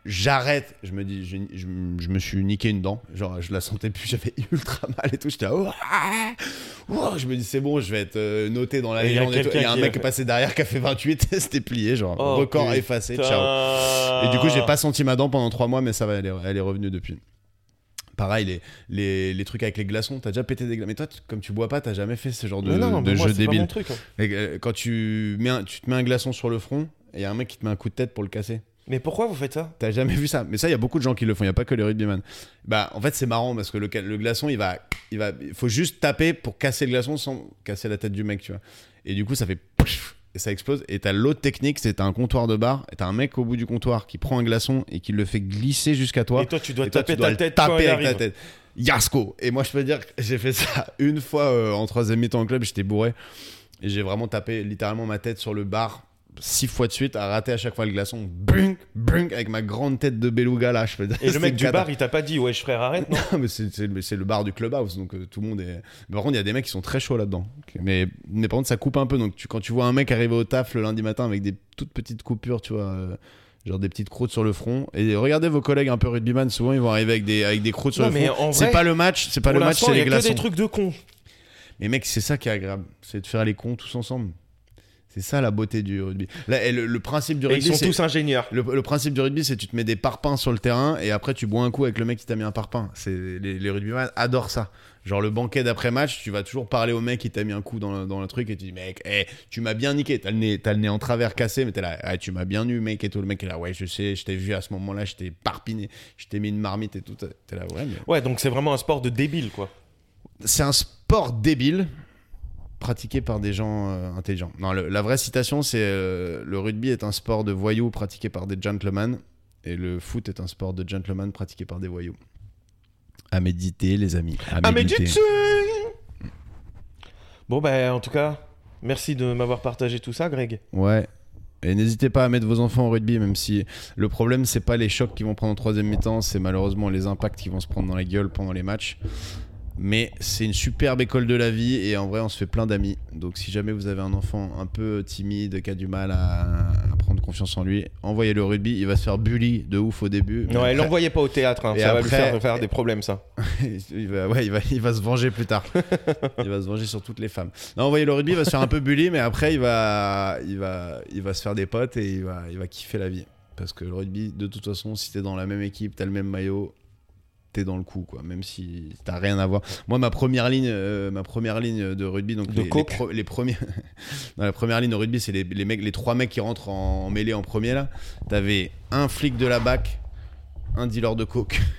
J'arrête, je me dis, je, je- je me suis niqué une dent, genre je la sentais plus, j'avais ultra mal et tout, j'étais oh, oh, je me dis c'est bon, je vais être euh, noté dans la
Et il y a
légende Il y a un mec qui est passé derrière qui a fait 28 et c'était plié, genre
Oh,
record
putain.
effacé, ciao. Et du coup, j'ai pas senti ma dent pendant 3 mois, mais ça va, elle est, elle est revenue depuis. Pareil, les, les, les trucs avec les glaçons, t'as déjà pété des glaçons. Mais toi, tu- comme tu bois pas, t'as jamais fait ce genre de,
Mais non,
de
moi,
jeu
c'est pas
débile.
mon truc. hein.
Euh, quand tu, mets un- tu te mets un glaçon sur le front, et y a un mec qui te met un coup de tête pour le casser.
Mais pourquoi vous faites ça?
T'as jamais vu ça? Mais ça, il y a beaucoup de gens qui le font, il y a pas que les rugbyman. Bah, en fait, c'est marrant parce que le, le glaçon, il va, il va, il faut juste taper pour casser le glaçon sans casser la tête du mec, tu vois. Et du coup, ça fait et ça explose. Et t'as l'autre technique, c'est un comptoir de bar, et t'as un mec au bout du comptoir qui prend un glaçon et qui le fait glisser jusqu'à toi.
Et toi, tu dois
Et toi,
taper
tu dois
ta tête
taper avec ta tête. Yasko Et moi, je peux dire que j'ai fait ça une fois euh, en troisième mi-temps au club, j'étais bourré. Et j'ai vraiment tapé littéralement ma tête sur le bar six fois de suite, à rater à chaque fois le glaçon. Bunk, bunk, avec ma grande tête de beluga là, je peux dire.
Et le mec du bar, il t'a pas dit, wesh frère, arrête, non
Non, mais c'est le, bar du clubhouse, donc euh, tout le monde est. Mais par contre, il y a des mecs qui sont très chauds là-dedans. Mais, mais par contre, ça coupe un peu. Donc tu, quand tu vois un mec arriver au taf le lundi matin avec des toutes petites coupures, tu vois, euh, genre des petites croûtes sur le front. Et regardez vos collègues un peu rugbyman, souvent ils vont arriver avec des, avec des croûtes sur
Non,
le
mais
front. C'est pas le match, c'est pas le match, c'est
il y
les
a que
glaçons.
des trucs de con.
Mais mec, c'est ça qui est agréable, c'est de faire les cons tous ensemble. C'est ça la beauté du rugby. Là, et le, le principe du
Et ils
rugby,
sont tous ingénieurs.
le, le principe du rugby, c'est tu te mets des parpaings sur le terrain et après tu bois un coup avec le mec qui t'a mis un parpaing. C'est les, les rugbyman adorent ça. Genre le banquet d'après match, tu vas toujours parler au mec qui t'a mis un coup dans le, dans le truc et tu dis mec, eh, tu m'as bien niqué. T'as le nez, le nez en travers cassé, mais t'es là, Ah, tu m'as bien eu mec et tout. Le mec est là, ouais, je sais, je t'ai vu à ce moment-là, je t'ai parpiné, je t'ai mis une marmite et tout. T'es là, ouais, mais
Ouais, donc c'est vraiment un sport de débile, quoi.
c'est un sport débile pratiqué par des gens euh, intelligents. Non, le- la vraie citation, c'est euh, le rugby est un sport de voyous pratiqué par des gentlemen et le foot est un sport de gentlemen pratiqué par des voyous. À méditer, les amis. À méditer.
Bon, bah, en tout cas, merci de m'avoir partagé tout ça, Greg.
Ouais. Et n'hésitez pas à mettre vos enfants au rugby, même si le problème, c'est pas les chocs qu'ils vont prendre en troisième mi-temps, c'est malheureusement les impacts qu'ils vont se prendre dans la gueule pendant les matchs. Mais c'est une superbe école de la vie et en vrai, on se fait plein d'amis. Donc, si jamais vous avez un enfant un peu timide, qui a du mal à, à prendre confiance en lui, envoyez-le au rugby. Il va se faire bully de ouf au début. mais
Ouais, l'envoyez pas au théâtre, hein,
Et
ça va lui faire, faire des problèmes, ça.
il va, ouais, il va, il va se venger plus tard. il va se venger sur toutes les femmes. Non, envoyez le rugby, il va se faire un peu bully, mais après, il va, il va, il va se faire des potes et il va, il va kiffer la vie. Parce que le rugby, de toute façon, si t'es dans la même équipe, t'as le même maillot, t'es dans le coup, quoi. Même si t'as rien à voir. Moi, ma première ligne, euh, ma première ligne de rugby, donc
De
les, les,
coke.
pro- les premiers, dans la première ligne de rugby, c'est les, les mecs, les trois mecs qui rentrent en, en mêlée en premier là. T'avais un flic de la BAC, un dealer de coke.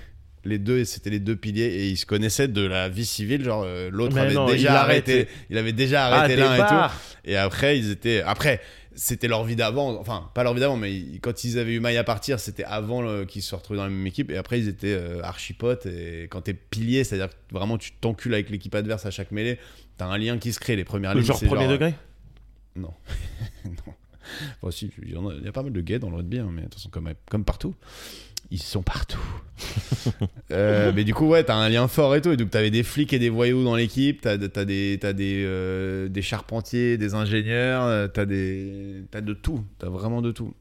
Les deux, c'était les deux piliers et ils se connaissaient de la vie civile. Genre, euh, l'autre avait
non,
déjà arrêté. Il avait déjà
Ah,
arrêté
des
l'un et tout. Et après, ils étaient. Après, c'était leur vie d'avant. Enfin, pas leur vie d'avant, mais ils- quand ils avaient eu maille à partir, c'était avant le- qu'ils se retrouvaient dans la même équipe. Et après, ils étaient euh, archipotes. Et quand t'es pilier, c'est-à-dire que vraiment, tu t'encules avec l'équipe adverse à chaque mêlée, t'as un lien qui se crée. Les premières lignes,
genre premier degré
non. non. Enfin, si, il y, a, il y a pas mal de gays dans le rugby, hein, mais de toute façon, comme, comme partout. Ils sont partout. Euh, mais du coup, ouais, t'as un lien fort et tout. Et donc, t'avais des flics et des voyous dans l'équipe. T'as t'as des, t'as des, euh, des charpentiers, des ingénieurs. euh, T'as des, t'as de tout. T'as vraiment de tout.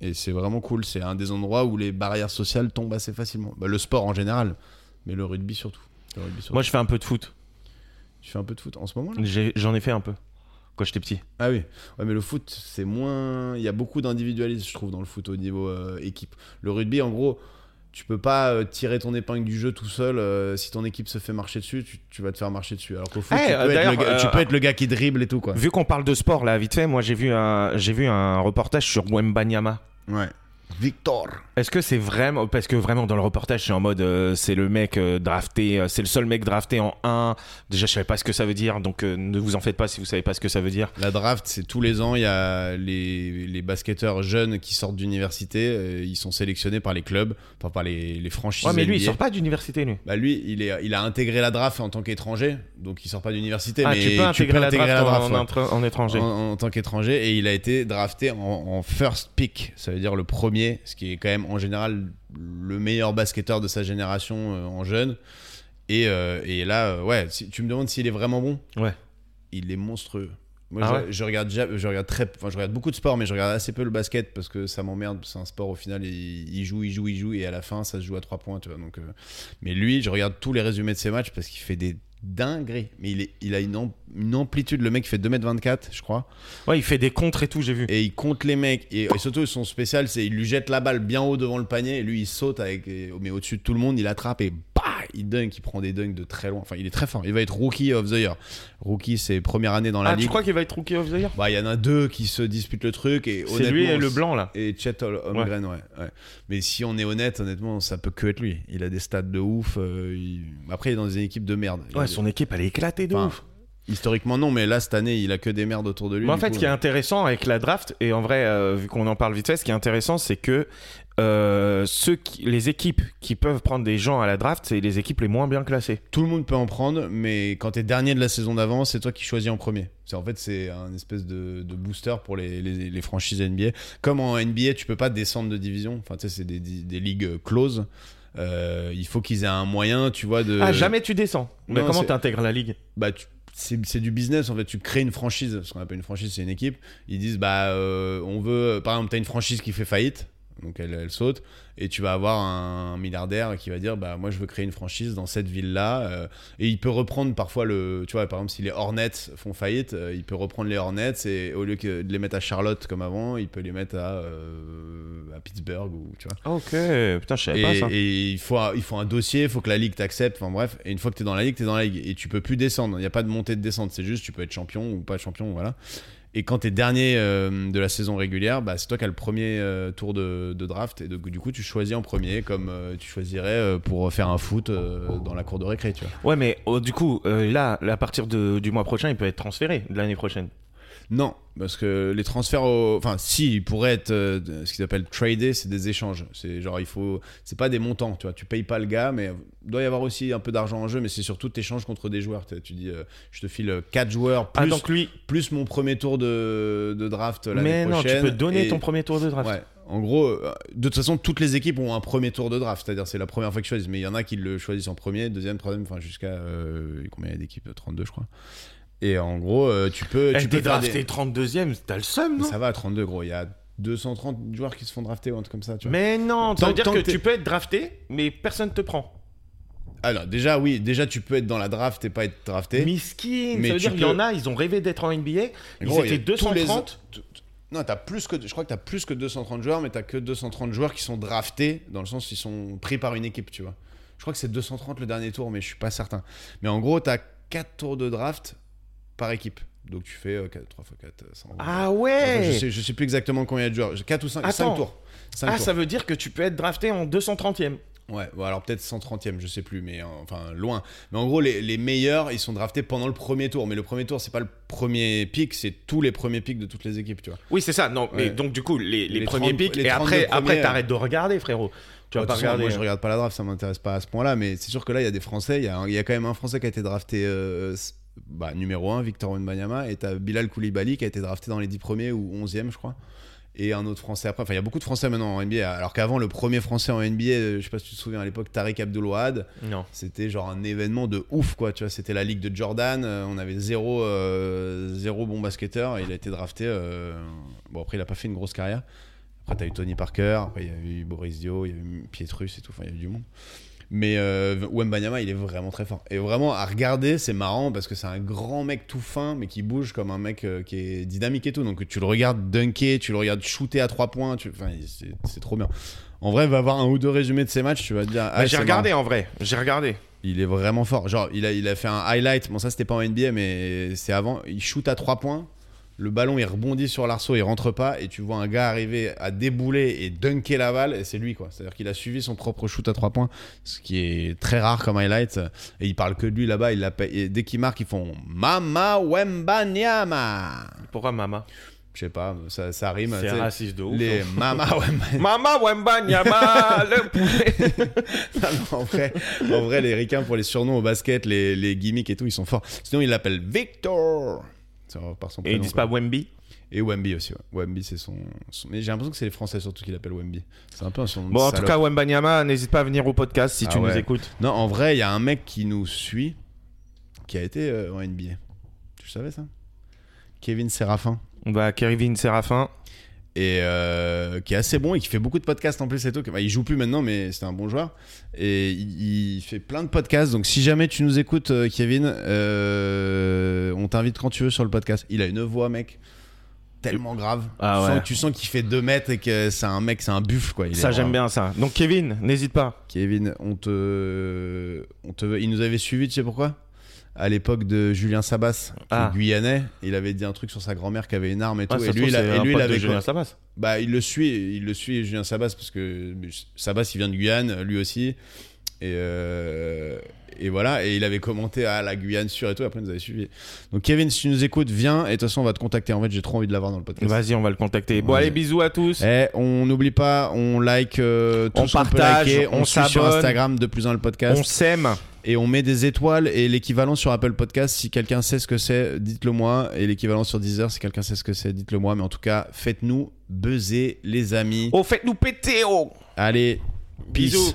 Et c'est vraiment cool. C'est un des endroits où les barrières sociales tombent assez facilement. Bah, le sport en général, mais le rugby surtout. Le rugby surtout.
Moi, je fais un peu de foot.
tu fais un peu de foot en ce moment là?
J'en ai fait un peu quand j'étais petit.
Ah oui, ouais, mais le foot, c'est moins. Il y a beaucoup d'individualisme, je trouve, dans le foot au niveau euh, équipe. Le rugby, en gros, tu peux pas euh, tirer ton épingle du jeu tout seul. euh, si ton équipe se fait marcher dessus, tu, tu vas te faire marcher dessus. Alors qu'au foot,
Eh,
tu, peux, être le, gars- tu peux être le gars qui dribble et tout, quoi.
Vu qu'on parle de sport, là, vite fait, moi, j'ai vu un, vu un reportage sur Wembanyama.
Ouais. Victor.
Est-ce que c'est vraiment parce que vraiment dans le reportage c'est en mode euh, c'est le mec euh, drafté euh, c'est le seul mec drafté en 1 déjà je savais pas ce que ça veut dire donc euh, ne vous en faites pas si vous savez pas ce que ça veut dire
La draft, c'est tous les ans, il y a les, les basketteurs jeunes qui sortent d'université, euh, ils sont sélectionnés par les clubs, enfin par les, les franchises.
ouais mais lui il
NBA.
sort pas d'université lui
Bah lui, il, est, il a intégré la draft en tant qu'étranger, donc il sort pas d'université,
ah
mais
tu peux intégrer la draft, en,
ouais.
en, en- en étranger
en, en tant qu'étranger et il a été drafté en, en first pick, ça veut dire le premier, ce qui est quand même en général le meilleur basketteur de sa génération euh, en jeune. Et, euh, et là, euh, ouais, si, tu me demandes s'il est vraiment bon
ouais
il est monstrueux. Moi,
Ah
je,
ouais
je regarde, je regarde très, enfin, je regarde beaucoup de sports, mais je regarde assez peu le basket parce que ça m'emmerde. C'est un sport au final, il, il joue, il joue, il joue, et à la fin, ça se joue à trois points, tu vois. Donc, euh, mais lui, je regarde tous les résumés de ses matchs parce qu'il fait des dingueries. Mais il, est, il a une, am- une amplitude. Le mec fait 2m24, je crois,
ouais il fait des contres et tout j'ai vu
et il compte les mecs. Et, et surtout, son spécial, c'est il lui jette la balle bien haut devant le panier, et lui, il saute avec, mais au-dessus de tout le monde, il attrape et il dunk, il prend des dunks de très loin. Enfin, il est très fort. Il va être rookie of the year. Rookie, c'est première année dans la
ah
ligue.
tu crois qu'il va être rookie of the year?
Bah, il y en a deux qui se disputent le truc et
c'est lui et le blanc là
Et Chet Hol- Holmgren, ouais. ouais. Mais si on est honnête, honnêtement, ça peut que être lui. Il a des stats de ouf. euh, il- Après, il est dans des équipes de merde.
Ouais
des-
son équipe elle est éclatée de
Enfin,
ouf
Historiquement, non, mais là, cette année, il a que des merdes autour de lui.
En fait,
coup,
ce qui est intéressant avec la draft, et en vrai, euh, vu qu'on en parle vite fait, ce qui est intéressant, c'est que euh, ceux qui, les équipes qui peuvent prendre des gens à la draft, c'est les équipes les moins bien classées.
Tout le monde peut en prendre, mais quand t'es dernier de la saison d'avant, c'est toi qui choisis en premier. C'est en fait c'est un espèce de, de booster pour les, les, les franchises NBA. Comme en NBA, tu peux pas descendre de division. Enfin, tu sais, c'est des, des, des ligues closes. Euh, il faut qu'ils aient un moyen, tu vois, de.
Ah, jamais tu descends. Mais comment t'intègres la ligue?
Bah, tu- c'est c'est du business en fait. Tu crées une franchise. Ce qu'on appelle une franchise, c'est une équipe. Ils disent bah euh, on veut. Par exemple, t'as une franchise qui fait faillite. Donc elle, elle saute et tu vas avoir un milliardaire qui va dire bah moi je veux créer une franchise dans cette ville là et il peut reprendre parfois le tu vois par exemple si les Hornets font faillite euh, il peut reprendre les Hornets et au lieu que de les mettre à Charlotte comme avant il peut les mettre à euh, à Pittsburgh ou tu vois
Ah, Ok, putain, je savais pas ça.
et il, faut, il faut un dossier, il faut que la ligue t'accepte. Enfin bref, et une fois que t'es dans la ligue, t'es dans la ligue. Et tu peux plus descendre. Il n'y a pas de montée de descente. C'est juste, tu peux être champion ou pas champion. Voilà. Et quand t'es dernier euh, de la saison régulière, bah, c'est toi qui as le premier euh, tour de, draft. Et du coup, tu choisis en premier, comme euh, tu choisirais pour faire un foot dans la cour de récré. Tu vois.
Ouais, mais oh, du coup, là, à partir du mois prochain, il peut être transféré de l'année prochaine.
Non, parce que les transferts, au- enfin, si, ils pourraient être euh, ce qu'ils appellent trader, c'est des échanges. C'est genre, il faut, c'est pas des montants, tu vois. Tu payes pas le gars, mais il doit y avoir aussi un peu d'argent en jeu, mais c'est surtout t'échanges contre des joueurs. Tu dis, euh, je te file 4 joueurs plus,
Ah, donc lui.
plus mon premier tour de, de draft l'année
Mais non, tu peux donner
et-
ton premier tour de draft.
Ouais. En gros, euh, de toute façon, toutes les équipes ont un premier tour de draft, c'est-à-dire c'est la première fois qu'ils choisissent, mais il y en a qui le choisissent en premier, deuxième, troisième, enfin jusqu'à euh, combien il y a d'équipes? 32, je crois. Et en gros, euh, tu peux, tu peux faire
drafté
des...
32ème, t'as le seum, non
Ça va à 32 gros, il y a 230 joueurs qui se font drafter ou un truc comme ça, tu vois.
Mais non, ça veut dire que tu peux être drafté, mais personne te prend.
Alors déjà oui, déjà tu peux être dans la draft et pas être drafté.
Miskin,
Mais
ça veut
tu
dire qu'il y en a, ils ont rêvé d'être en NBA, ils
Gros,
étaient
tous les-
230.
t- t- Non, t'as plus que, je crois que t'as plus que 230 joueurs, mais t'as que 230 joueurs qui sont draftés dans le sens ils sont pris par une équipe, tu vois. Je crois que c'est 230 le dernier tour, mais je suis pas certain. Mais en gros, t'as 4 tours de draft par équipe. Donc tu fais 3 x 4, 100.
Ah
Enfin,
ouais
je, sais, je sais plus exactement combien il y a de joueurs. 4 ou 5,
Attends.
5 tours. 5
Ah,
tours.
ça veut dire que tu peux être drafté en 230ème.
Ouais, bon, alors peut-être 130ème, je sais plus, mais euh, enfin loin. Mais en gros, les, les meilleurs, ils sont draftés pendant le premier tour. Mais le premier tour, c'est pas le premier pick, c'est tous les premiers picks de toutes les équipes, tu vois.
Oui, c'est ça. Non, mais
Ouais.
donc du coup, les, les
Les
premiers
30
pics, et
32
après, après t'arrêtes de regarder, frérot. Tu vas pas
façon,
regarder.
Moi, je regarde pas la draft, ça m'intéresse pas à ce point-là. Mais c'est sûr que là, il y a des Français. Il y, a y quand même un Français qui a été drafté euh, bah, numéro 1, Victor Wembanyama. Et t'as Bilal Koulibaly qui a été drafté dans les 10 premiers ou 11e, je crois. Et un autre Français après. Enfin, il y a beaucoup de Français maintenant en NBA. Alors qu'avant, le premier Français en NBA, euh, je sais pas si tu te souviens à l'époque, Tariq Abdul-Wahad.
Non.
C'était genre un événement de ouf, quoi. Tu vois, c'était la ligue de Jordan. euh, on avait zéro, euh, zéro bon basketteur. Et il a été drafté. euh, Bon, après, il a pas fait une grosse carrière. Après, t'as eu Tony Parker. Après, il y a eu Boris Dio. Il y a eu Pietrus et tout. Enfin, il y a eu du monde. Mais euh, Wembanyama, il est vraiment très fort. Et vraiment, à regarder, c'est marrant parce que c'est un grand mec tout fin, mais qui bouge comme un mec euh, qui est dynamique et tout. Donc, tu le regardes dunker, tu le regardes shooter à trois points. Tu... Enfin, c'est- trop bien. En vrai, va voir un ou deux résumés de ses matchs, tu vas te dire. ah,
Bah, j'ai regardé en vrai. J'ai regardé.
il est vraiment fort. Genre, il a, il a fait un highlight. Bon, ça, c'était pas en NBA, mais c'est avant. Il shoot à 3 points. Le ballon, il rebondit sur l'arceau, il rentre pas, et tu vois un gars arriver à débouler et dunker la balle, et c'est lui, quoi. C'est-à-dire qu'il a suivi son propre shoot à trois points, ce qui est très rare comme highlight. Et il parle que de lui là-bas. Il et dès qu'il marque, ils font Mama Wembanyama.
Pourquoi Mama?
Je sais pas, ça, ça rime.
C'est raciste de ouf.
Les
hein.
Mama Wembanyama.
Mama Wembanyama, le poulet.
Non, non, en, vrai, en vrai, les ricains pour les surnoms au basket, les, les gimmicks et tout, ils sont forts. Sinon, ils l'appellent Victor. Par son
Et ils disent pas Wemby
Et Wemby aussi. Ouais. Wemby, c'est son, son- Mais j'ai l'impression que c'est les Français surtout qui l'appellent Wemby. C'est un peu un son.
Bon, en tout cas, Wembanyama, n'hésite pas à venir au podcast si
Ah
tu nous écoutes.
Non, en vrai, il y a un mec qui nous suit qui a été euh, en NBA. Tu savais ça? Kevin Séraphin.
Bah, Kevin Séraphin.
Et euh, qui est assez bon et qui fait beaucoup de podcasts en plus et tout. Bah, il joue plus maintenant, mais c'était un bon joueur. Et il, il fait plein de podcasts. Donc si jamais tu nous écoutes, euh, Kevin, euh, on t'invite quand tu veux sur le podcast. Il a une voix, mec, tellement grave.
Ah
tu,
ouais.
sens, tu sens qu'il fait 2 mètres et que c'est un mec, c'est un buffle quoi. Il
Ça, j'aime bien ça. Donc, Kevin, n'hésite pas.
Kevin, on te, on te, il nous avait suivi, tu sais pourquoi? À l'époque de Julien Sabas, qui
Ah.
est guyanais, il avait dit un truc sur sa grand-mère qui avait une arme et tout.
Ah, ça
et lui, il, a- et lui, il avait
Julien Sabas.
Bah, il le suit, il le suit Julien Sabas parce que Sabas il vient de Guyane, lui aussi. Et, euh, et voilà, et il avait commenté à la Guyane sur et tout, après il nous avait suivi. Donc Kevin, si tu nous écoutes, viens et de toute façon on va te contacter. En fait, j'ai trop envie de l'avoir dans le podcast.
Vas-y, on va le contacter. Bon,
Ouais.
allez, bisous à tous.
Eh, on n'oublie pas, on like euh, tout
On
ce peut
partage,
liker,
on
on, suit sur. Instagram de plus en le podcast
On s'aime.
et on met des étoiles et l'équivalent sur Apple Podcast. Si quelqu'un sait ce que c'est, dites-le moi. Et l'équivalent sur Deezer, si quelqu'un sait ce que c'est, dites-le moi. Mais en tout cas, faites-nous buzzer les amis.
Oh, faites-nous péter, oh
Allez, peace.
Bisous.